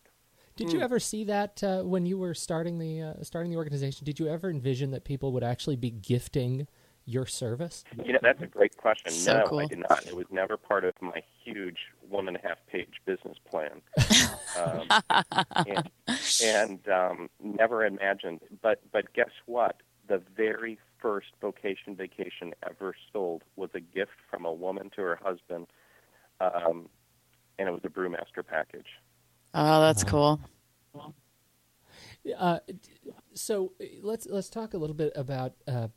Did Hmm. you ever see that uh, when you were starting the uh, starting the organization? Did you ever envision that people would actually be gifting your service? You know, that's a great question. So no, cool. I did not. It was never part of my huge one and a half page business plan. um, and and um, never imagined. But but guess what? The very first vocation vacation ever sold was a gift from a woman to her husband, um, and it was a brewmaster package. Oh, that's cool. Uh, so uh, let's let's talk a little bit about uh,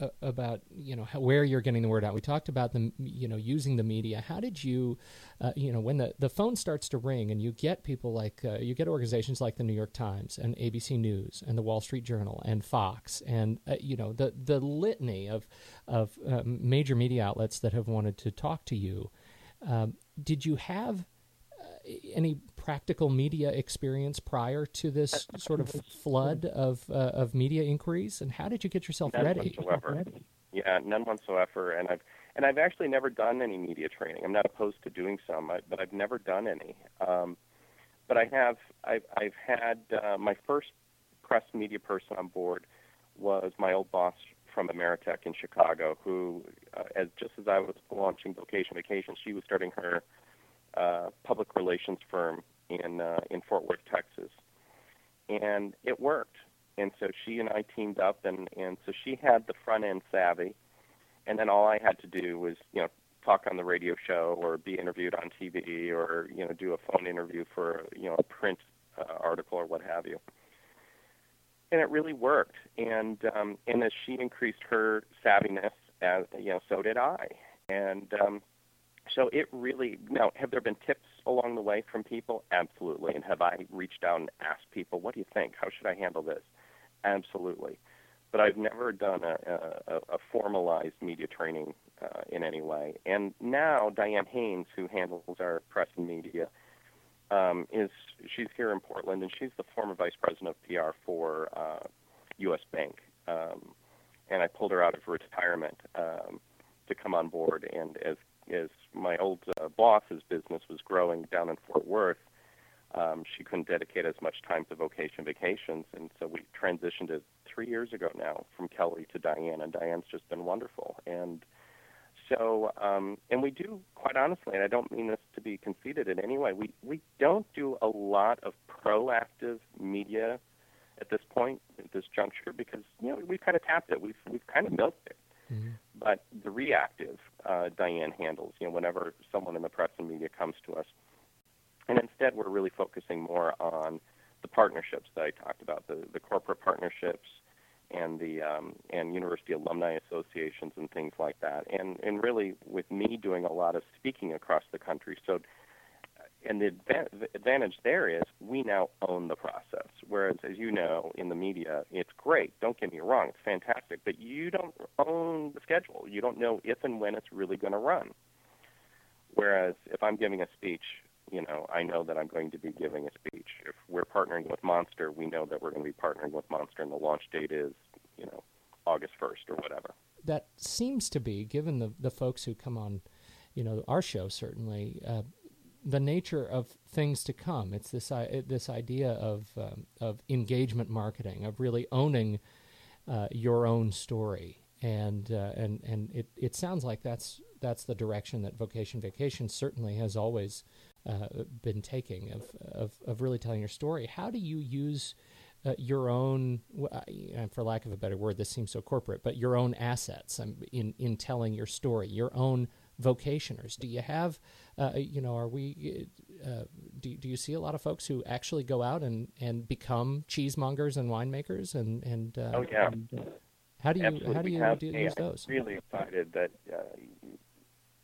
uh, about you know how, where you're getting the word out. We talked about the you know using the media. How did you uh, you know when the, the phone starts to ring and you get people like uh, you get organizations like the New York Times and ABC News and the Wall Street Journal and Fox and uh, you know the the litany of of uh, major media outlets that have wanted to talk to you. Um, did you have any practical media experience prior to this sort of flood of uh, of media inquiries, and how did you get yourself None ready? whatsoever. Yeah, none whatsoever. And I've and I've actually never done any media training. I'm not opposed to doing some, but I've never done any. Um, but I have. I've, I've had uh, my first press media person on board was my old boss from Ameritech in Chicago, who, uh, as just as I was launching Vocation Vacation, she was starting her uh, public relations firm in uh, in Fort Worth, Texas, and it worked. And so she and I teamed up, and and so she had the front end savvy, and then all I had to do was you know talk on the radio show or be interviewed on TV or you know do a phone interview for you know a print uh, article or what have you. And it really worked. And um, and as she increased her savviness, as you know, so did I. And um, so it really now have there been tips along the way from people? Absolutely. And have I reached out and asked people, what do you think? How should I handle this? Absolutely. but I've never done a, a, a formalized media training uh, in any way. And now Diane Haynes, who handles our press and media, um, is she's here in Portland, and she's the former vice president of PR for uh, U.S. Bank. Um, and I pulled her out of retirement um, to come on board. And as as my old uh, boss's business was growing down in Fort Worth, um, she couldn't dedicate as much time to vocation vacations, and so we transitioned it three years ago now from Kelly to Diane, and Diane's just been wonderful. And so, um, and we do quite honestly, and I don't mean this to be conceited in any way. We we don't do a lot of proactive media at this point, at this juncture, because you know we've kind of tapped it, we've we've kind of milked it. Mm-hmm. But the reactive, uh, Diane handles. You know, whenever someone in the press and media comes to us, and instead we're really focusing more on the partnerships that I talked about, the the corporate partnerships, and the um, and university alumni associations and things like that. And and really, with me doing a lot of speaking across the country, so and the advantage there is we now own the process. Whereas, as you know, in the media, it's great. Don't get me wrong; it's fantastic, but you don't own the schedule. You don't know if and when it's really going to run. Whereas, if I'm giving a speech, you know, I know that I'm going to be giving a speech. If we're partnering with Monster, we know that we're going to be partnering with Monster, and the launch date is, you know, August 1st or whatever. That seems to be, given the the folks who come on, you know, our show certainly. Uh, the nature of things to come. It's this this idea of um, of engagement marketing, of really owning uh, your own story, and uh, and and it, it sounds like that's that's the direction that Vocation Vacation certainly has always uh, been taking of, of of really telling your story. How do you use uh, your own, uh, for lack of a better word, this seems so corporate, but your own assets um, in in telling your story, your own vocationers? Do you have, uh, you know, are we, uh, do, do you see a lot of folks who actually go out and, and become cheesemongers and winemakers? And, and uh, oh, yeah. And, uh, how do you, Absolutely. how do you have, do, hey, use those? I'm really excited that, uh,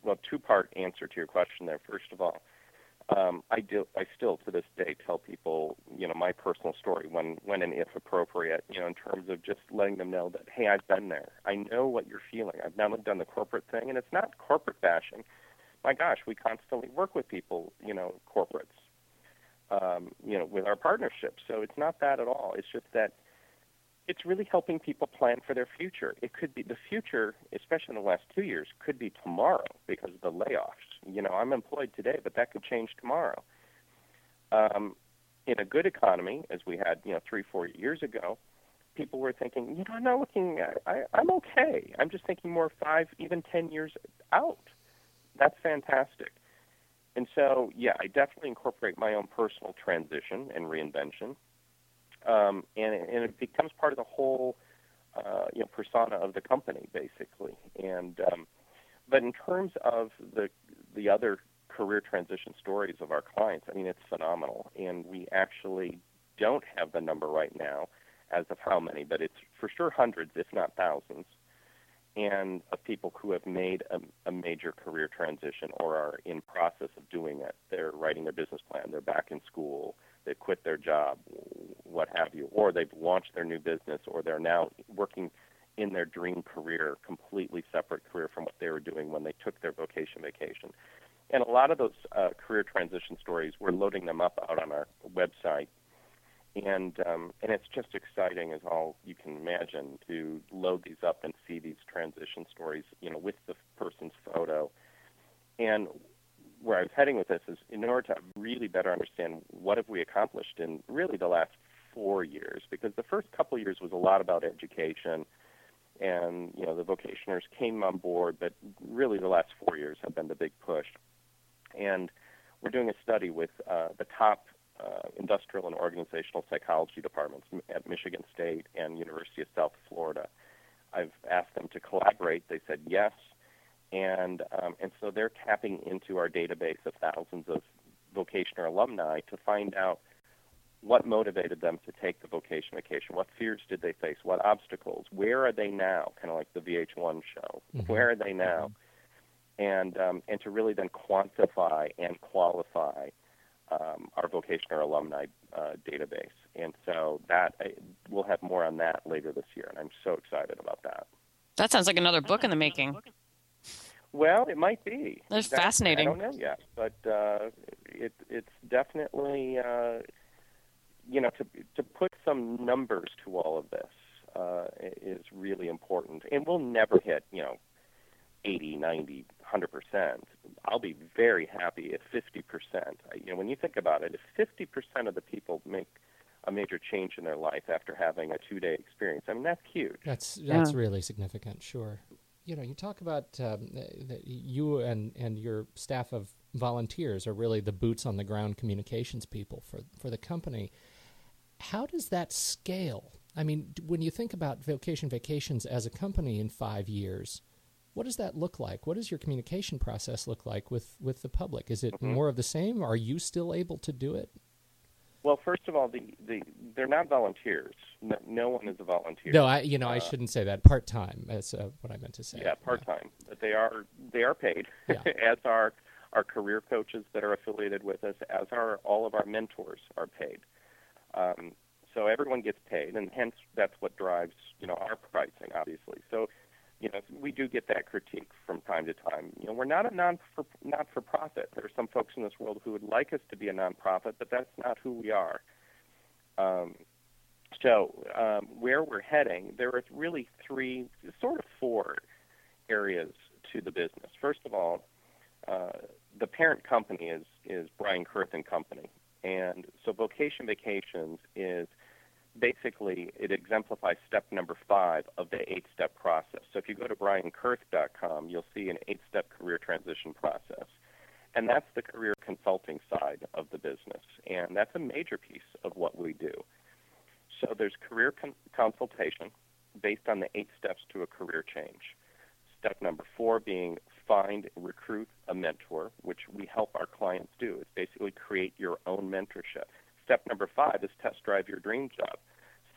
well, two part answer to your question there. First of all, um, I do. I still to this day tell people, you know, my personal story when, when and if appropriate. You know, in terms of just letting them know that, hey, I've been there. I know what you're feeling. I've not only done the corporate thing, and it's not corporate bashing. My gosh, we constantly work with people, you know, corporates, um, you know, with our partnerships. So it's not that at all. It's just that it's really helping people plan for their future. It could be the future, especially in the last two years, could be tomorrow because of the layoffs. You know, I'm employed today, but that could change tomorrow. Um, in a good economy, as we had, you know, three, four years ago, people were thinking, you know, I'm not looking, I, I'm okay. I'm just thinking more five, even ten years out. That's fantastic. And so, yeah, I definitely incorporate my own personal transition and reinvention um, and, and it becomes part of the whole uh, you know persona of the company basically. And um, but in terms of the the other career transition stories of our clients, I mean it's phenomenal, and we actually don't have the number right now as of how many, but it's for sure hundreds, if not thousands, and of people who have made a, a, major career transition or are in process of doing it. They're writing their business plan. They're back in school they quit their job, what have you, or they've launched their new business, or they're now working in their dream career, completely separate career from what they were doing when they took their vocation vacation. And a lot of those uh, career transition stories, we're loading them up out on our website, and um, and it's just exciting as all you can imagine to load these up and see these transition stories, you know, with the person's photo. And where I was heading with this is in order to really better understand what have we accomplished in really the last four years, because the first couple years was a lot about education, and you know the vocationers came on board, but really the last four years have been the big push, and we're doing a study with uh, the top uh, industrial and organizational psychology departments at Michigan State and University of South Florida. I've asked them to collaborate. They said yes and um, and so they're tapping into our database of thousands of vocational alumni to find out what motivated them to take the vocation vacation. What fears did they face? What obstacles? Where are they now? Kind of like the VH1 show. Mm-hmm. Where are they now? Mm-hmm. And um, and to really then quantify and qualify um, our vocational alumni uh, database. And so that uh, we'll have more on that later this year, and I'm so excited about that. That sounds like another book in the making. Well, it might be. That's fascinating. I don't know yet, but uh, it, it's definitely uh, you know to to put some numbers to all of this uh, is really important, and we'll never hit you know 80, 90, 100 percent. I'll be very happy at 50 percent. You know, when you think about it, if 50 percent of the people make a major change in their life after having a two-day experience, I mean that's huge. That's that's yeah. really significant. Sure. You know, you talk about um, that you and and your staff of volunteers are really the boots on the ground communications people for for the company. How does that scale? I mean, when you think about Vocation Vacations as a company in five years, what does that look like? What does your communication process look like with, with the public? Is it mm-hmm. more of the same? Are you still able to do it? Well, first of all, the, the they're not volunteers. No, no one is a volunteer. No, I you know uh, I shouldn't say that. Part time. That's uh, what I meant to say. Yeah, part time. Yeah. But they are they are paid, yeah. as are our career coaches that are affiliated with us, as are all of our mentors are paid. Um, so everyone gets paid, and hence that's what drives you know our pricing, obviously. So you know, we do get that critique from time to time. You know, we're not a non for not for profit. There are some folks in this world who would like us to be a nonprofit, but that's not who we are. Um, so um, where we're heading, there are really three, sort of four areas to the business. First of all, uh, the parent company is is Brian Kurth and Company, and so Vocation Vacations is basically it exemplifies step number five of the eight step process. So if you go to briankurth.com, you'll see an eight step career transition process. And that's the career consulting side of the business. And that's a major piece of what we do. So there's career con- consultation based on the eight steps to a career change. Step number four being find, recruit a mentor, which we help our clients do. It's basically create your own mentorship step number five is test drive your dream job.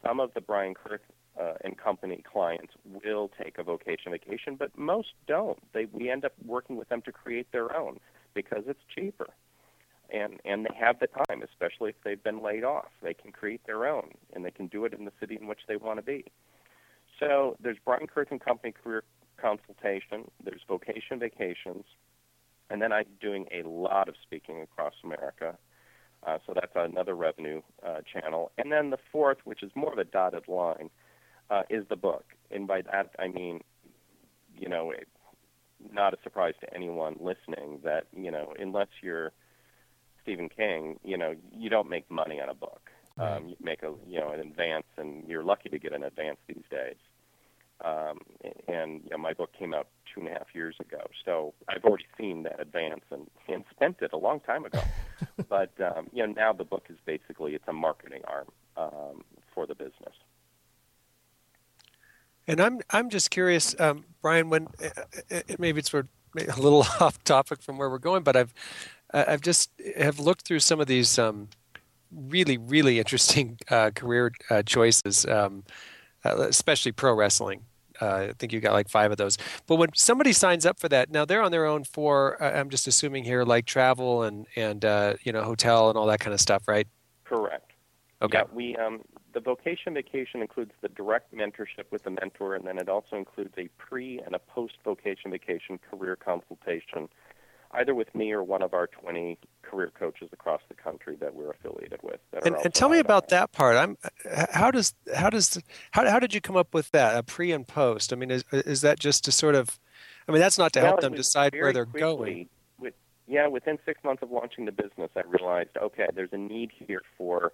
Some of the Brian Kurth uh, and company clients will take a vocation vacation, but most don't. They we end up working with them to create their own because it's cheaper, and and they have the time, especially if they've been laid off. They can create their own, and they can do it in the city in which they want to be. So there's Brian Kurth and Company career consultation. There's vocation vacations, and then I'm doing a lot of speaking across America uh, so that's another revenue uh, channel. And then the fourth, which is more of a dotted line, uh, is the book. And by that I mean, you know, it, not a surprise to anyone listening that you know, unless you're Stephen King, you know, you don't make money on a book. Um, you make a you know an advance, and you're lucky to get an advance these days. Um, and you know, my book came out two and a half years ago, so I've already seen that advance and, and spent it a long time ago. but um, you know, now the book is basically it's a marketing arm um, for the business. And I'm I'm just curious, um, Brian. When uh, uh, maybe it's a little off topic from where we're going, but I've I've just have looked through some of these um, really really interesting uh, career uh, choices, um, uh, especially pro wrestling. Uh, I think you got like five of those. But when somebody signs up for that, now they're on their own for uh, I'm just assuming here like travel and and uh, you know hotel and all that kind of stuff, right? Correct. Okay. Yeah, we um, the vocation vacation includes the direct mentorship with the mentor, and then it also includes a pre and a post vocation vacation career consultation either with me or one of our 20 career coaches across the country that we're affiliated with. And, and, tell me about that part. I'm how does how does how how did you come up with that a pre and post? I mean, is is that just to sort of? I mean, that's not to well, help them decide where they're quickly, going. With, yeah, within six months of launching the business, I realized okay, there's a need here for.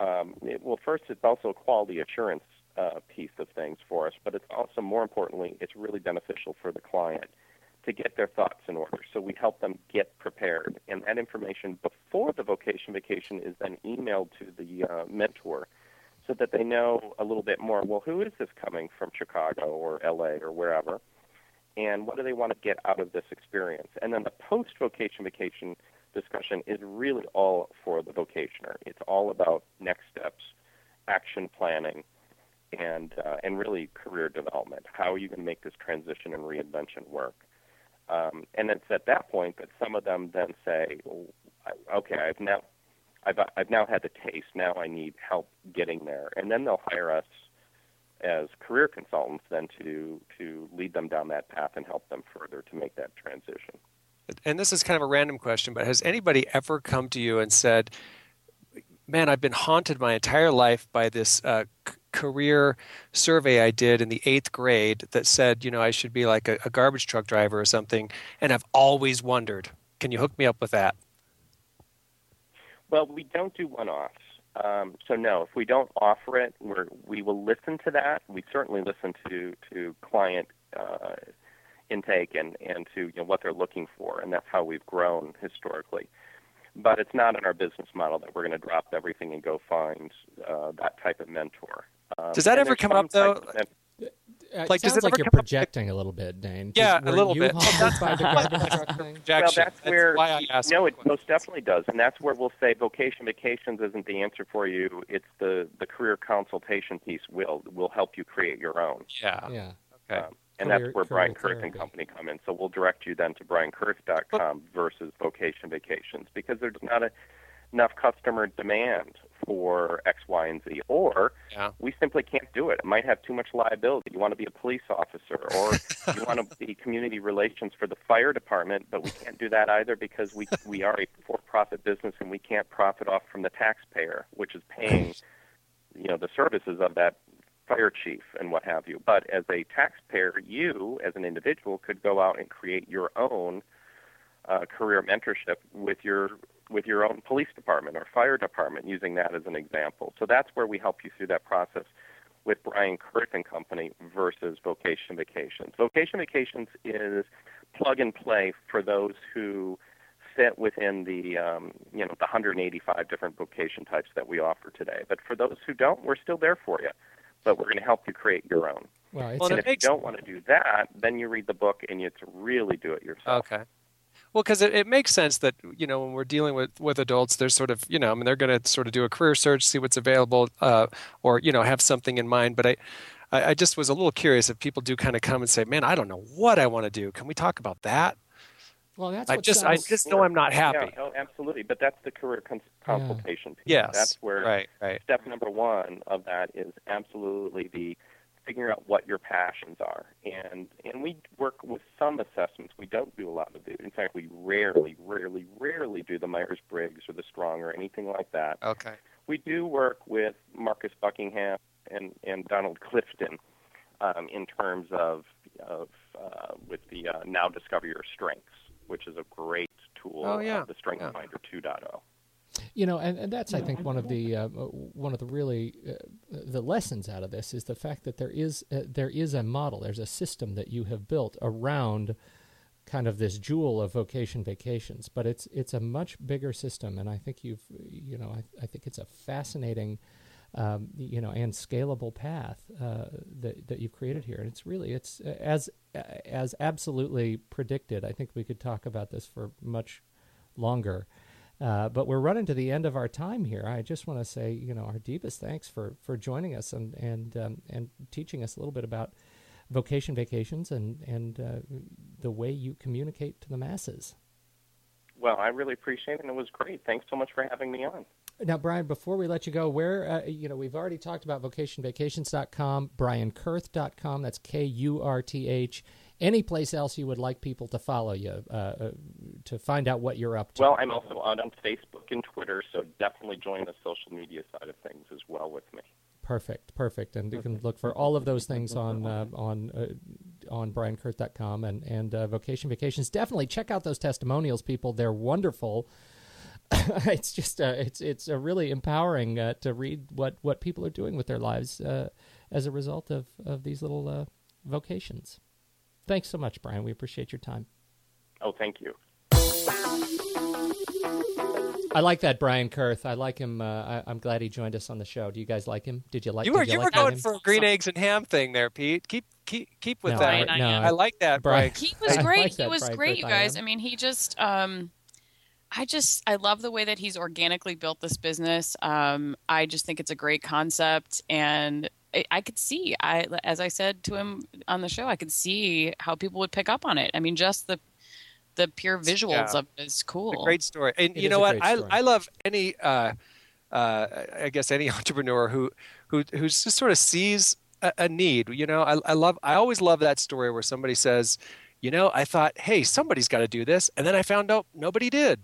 Um, it, well, first, it's also a quality assurance uh, piece of things for us, but it's also more importantly, it's really beneficial for the client to get their thoughts in order. So we help them get prepared. And that information before the vocation vacation is then emailed to the uh, mentor so that they know a little bit more. Well, who is this coming from Chicago or LA or wherever? And what do they want to get out of this experience? And then the post vocation vacation discussion is really all for the vocationer. It's all about next steps, action planning, and uh, and really career development. How are you going to make this transition and reinvention work? Um, and it's at that point that some of them then say, okay, I've now I've I've now had the taste. Now I need help getting there, and then they'll hire us as career consultants then to to lead them down that path and help them further to make that transition. And this is kind of a random question, but has anybody ever come to you and said, "Man, I've been haunted my entire life by this uh, c- career survey I did in the eighth grade that said, you know, I should be like a, a garbage truck driver or something, and I've always wondered. Can you hook me up with that?" Well, we don't do one-offs. Um, so no, if we don't offer it, we're, we will listen to that. We certainly listen to to client uh, intake and and to you know, what they're looking for, and that's how we've grown historically. But it's not in our business model that we're going to drop everything and go find uh, that type of mentor. Um, Does that ever come up, though? types of men- Uh, It Like, does sounds it like you're come up- projecting a little bit, Dane. Yeah, Were a little bit. haunted by the garbage truck thing? Well, that's where why I asked. no, it most definitely does, and that's where we'll say vocation vacations isn't the answer for you. It's the the career consultation piece will will help you create your own, Yeah. Yeah. Okay. um, and Career- that's where Brian Kurth and. Company come in. So we'll direct you then to briankurth.com versus vocation vacations because there's not a, enough customer demand for X, Y, and Z, or Yeah. we simply can't do it. It might have too much liability. You want to be a police officer, or you want to be community relations for the fire department, but we can't do that either because we we are a for-profit business and we can't profit off from the taxpayer, which is paying, you know, the services of that fire chief and what have you. But as a taxpayer, you as an individual could go out and create your own uh, career mentorship with your with your own police department or fire department, using that as an example. So that's where we help you through that process with Brian Kurth and Company versus Vocation Vacations. Vocation Vacations is plug and play for those who fit within the um, you know the 185 different vocation types that we offer today. But for those who don't, we're still there for you. But we're going to help you create your own. Well, it's Well, And it if you don't want to do that, then you read the book and you to really do it yourself. Okay. Well, because it, it makes sense that you know when we're dealing with with adults, there's sort of you know I mean they're going to sort of do a career search, see what's available, uh, or you know have something in mind. But I, I I just was a little curious if people do kind of come and say, "Man, I don't know what I want to do. Can we talk about that?" Well, that's I just I just know I'm not happy. Yeah, oh, absolutely. But that's the career cons- Yeah. piece. Yes. That's where Right. Right. step number one of that is absolutely the figuring out what your passions are. And and we work with some assessments. We don't do a lot of it. In fact, we rarely, rarely, rarely do the Myers Briggs or the Strong or anything like that. Okay. We do work with Marcus Buckingham and, and Donald Clifton um, in terms of of uh, with the uh, Now Discover Your Strengths, which is a great tool Oh, yeah. of the Strength Yeah. Finder oh. 2.0. You know, and, and that's I think one of the uh, one of the really uh, the lessons out of this is the fact that there is uh, there is a model, there's a system that you have built around kind of this jewel of vocation vacations, but it's it's a much bigger system, and I think you've you know I, I think it's a fascinating. Um, you know, and scalable path uh, that that you've created here, and it's really it's uh, as as absolutely predicted. I think we could talk about this for much longer. Uh, but we're running to the end of our time here. I just want to say, you know, our deepest thanks for, for joining us and and um, and teaching us a little bit about vocation vacations and and uh, the way you communicate to the masses. Well, I really appreciate it, and it was great. Thanks so much for having me on. Now, Brian, before we let you go, where uh, you know we've already talked about vocationvacations.com, briankurth.com. That's K U R T H. Any place else you would like people to follow you uh, uh, to find out what you're up to? Well, I'm also out on Facebook and Twitter, so definitely join the social media side of things as well with me. Perfect, perfect, and you can look for all of those things on uh, on uh, on briankurth.com and and uh, Vocation Vacations. Definitely check out those testimonials, people. They're wonderful. it's just uh, it's it's uh, really empowering uh, to read what what people are doing with their lives uh, as a result of of these little uh, vocations. Thanks so much, Brian. We appreciate your time. Oh, thank you. I like that Brian Kurth. I like him. Uh, I, I'm glad he joined us on the show. Do you guys like him? Did you like? You were did you were going him? for a green eggs and ham thing there, Pete. Keep keep keep with No, that. I- no, I I like that, Brian- Brian. He was great. like he was Brian great, Kurth, you guys. am. I mean, he just um I just I love the way that he's organically built this business. Um I just think it's a great concept and I, I could see I as I said to him on the show, I could see how people would pick up on it. I mean, just the the pure visuals Yeah. of it is cool. a great story. And It you know what? I story. I love any uh, uh, I guess any entrepreneur who who who just sort of sees a, a need. You know, I I love I always love that story where somebody says, you know, I thought, hey, somebody's got to do this, and then I found out nobody did.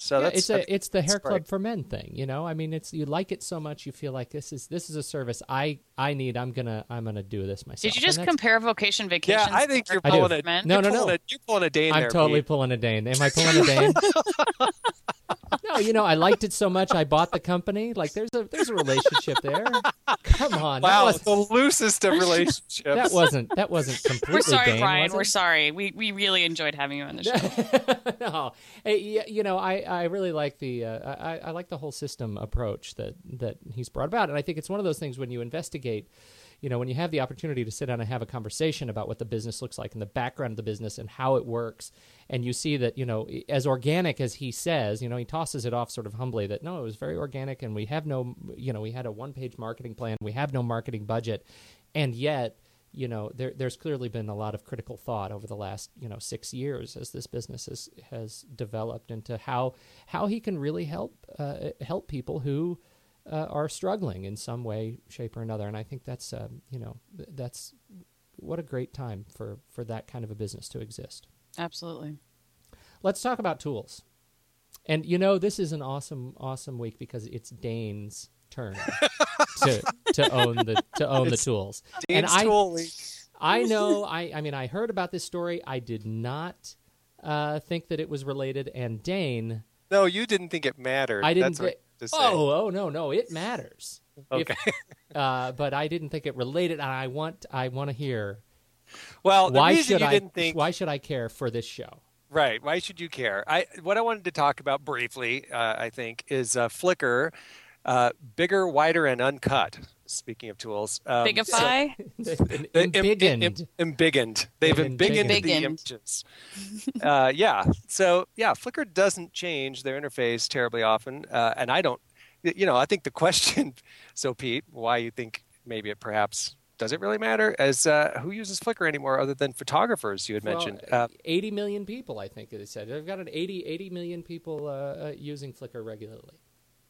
So Yeah, that's it's a it's the hair that's club for men thing, you know. I mean, it's you like it so much you feel like this is this is a service I I need. I'm gonna I'm gonna do this myself. Did you just compare vocation vacations? yeah. I think you're pulling it. Men? No, you're no, no. pulling A, you're pulling a Dane I'm there. totally Pete. pulling a Dane. Am I pulling a Dane? no, you know, I liked it so much I bought the company. Like there's a there's a relationship there. Come on. Wow, That wasn't, the loosest of relationships. that wasn't that wasn't completely We're sorry, Dane, Brian. We're sorry. We we really enjoyed having you on the show. no, Hey, you know, I, I really like the uh, I, I like the whole system approach that that he's brought about, and I think it's one of those things when you investigate, you know, when you have the opportunity to sit down and have a conversation about what the business looks like and the background of the business and how it works, and you see that you know, as organic as he says, you know, he tosses it off sort of humbly that no, it was very organic, and we have no, you know, we had a one page marketing plan, we have no marketing budget, and yet you know, there, there's clearly been a lot of critical thought over the last, you know, six years as this business has, has developed into how how he can really help uh, help people who uh, are struggling in some way, shape, or another. And I think that's, uh, you know, th- that's what a great time for for that kind of a business to exist. Absolutely. Let's talk about tools. And you know, this is an awesome, awesome week because it's Dane's turn to to own the to own the It's tools. and Dane's I tool week. I know. I, I mean, I heard about this story. I did not uh, think that it was related. And Dane, No, you didn't think it mattered. I didn't. That's what thi- you just oh, oh no, no, it matters. If- Okay. uh, but I didn't think it related, and I want I want to hear Well, the why should you I didn't think why should I care for this show? Right. Why should you care? I what I wanted to talk about briefly, uh, I think, is uh, Flickr, uh, bigger, wider, and uncut. Speaking of tools, um, Bigify. They've been They- em- embiggened. embiggened. They've They've embiggened the images. uh, yeah. So yeah, Flickr doesn't change their interface terribly often, uh, and I don't. You know, I think the question. So Pete, why you think maybe it perhaps does it really matter? As uh, who uses Flickr anymore other than photographers? You had Well, mentioned. Uh, 80 million people, I think they said. They've got an 80, 80 million people uh, uh, using Flickr regularly.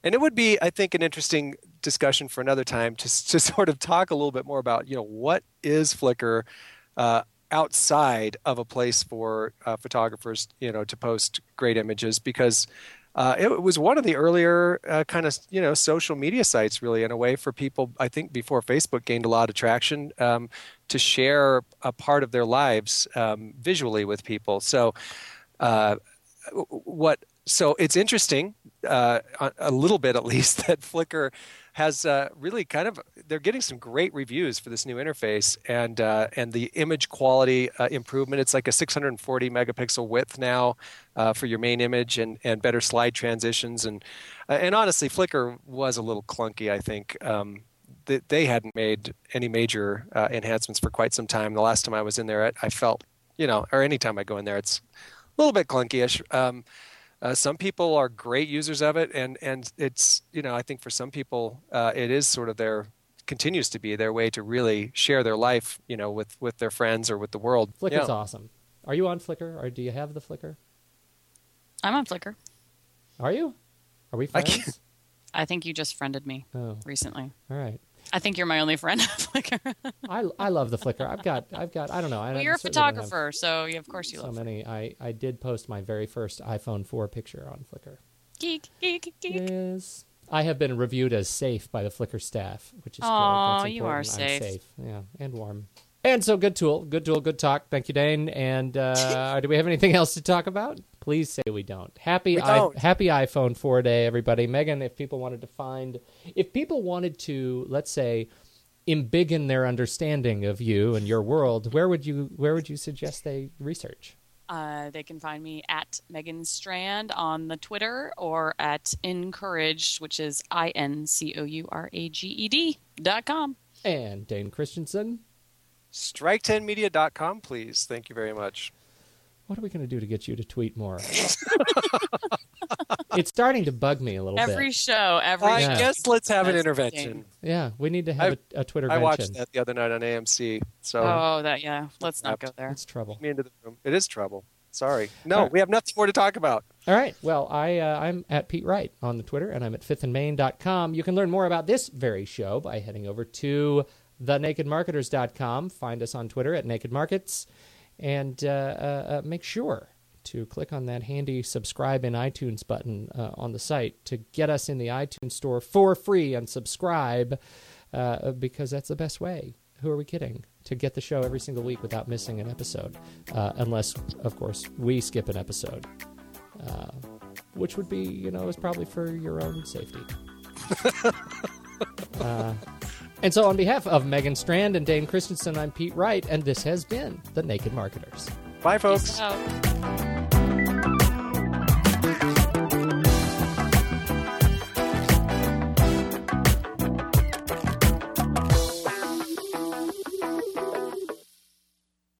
And it would be, I think, an interesting discussion for another time to to sort of talk a little bit more about, you know, what is Flickr uh, outside of a place for uh, photographers, you know, to post great images because. Uh, it was one of the earlier uh, kind of you know social media sites, really, in a way for people. I think before Facebook gained a lot of traction um, to share a part of their lives um, visually with people. So, uh, what so it's interesting uh, a, little bit at least that Flickr has uh, really kind of they're getting some great reviews for this new interface and uh, and the image quality uh, improvement. It's like a 640 megapixel width now uh, for your main image and and better slide transitions and uh, and honestly, Flickr was a little clunky. I think. Um, they, hadn't made any major enhancements for quite some time. The last time I was in there, I, I felt, you know, or anytime I go in there, it's a little bit clunky-ish. Um, uh, some people are great users of it, and and it's you know I think for some people uh, it is sort of their continues to be their way to really share their life, you know, with with their friends or with the world. Flickr's Yeah. awesome. Are you on Flickr, or do you have the Flickr? I'm on Flickr. Are you? Are we I friends? I think you just friended me Oh, recently. all right. I think you're my only friend on Flickr. I, I love the Flickr. I've got I've got I don't know. I well, you're a certainly don't have photographer, so yeah, of course you So love many. I, I did post my very first iPhone 4 picture on Flickr. geek, geek, geek. Yes. I have been reviewed as safe by the Flickr staff, which is That's you are. I'm safe. Yeah, and warm. And so, good tool, good tool, good talk. Thank you, Dane. And uh, do we have anything else to talk about? Please say we don't. Happy, We I, don't. happy iPhone 4 day, everybody. Megan, if people wanted to find, if people wanted to, let's say, embiggen their understanding of you and your world, where would you, where would you suggest they research? Uh, they can find me at Megan Strand on the Twitter or at Incouraged, which is I N C O U R A G E D dot com. And Dane Christensen. Strike10media.com, please. Thank you very much. What are we going to do to get you to tweet more? it's starting to bug me a little Every bit. Every show, every I Yeah. show. guess let's have an That's intervention. Yeah, we need to have a, a Twitter. I watched that the other night on AMC. So Oh, that yeah. Let's not go there. It's trouble. me into the room. It is trouble. Sorry. No, we have nothing more to talk about. All right. Well, I, uh, I'm at Pete Wright on the Twitter, and I'm at fifthandmain.com. You can learn more about this very show by heading over to thenakedmarketers.com. Find us on Twitter at Naked Markets, and uh, uh, uh, make sure to click on that handy subscribe in iTunes button uh, on the site to get us in the iTunes store for free and subscribe uh, because that's the best way. Who are we kidding? To get the show every single week without missing an episode, uh, unless, of course, we skip an episode, uh, which would be, you know, is probably for your own safety. uh, and so, on behalf of Megan Strand and Dane Christensen, I'm Pete Wright, and this has been the Naked Marketers. Bye, folks. Peace out.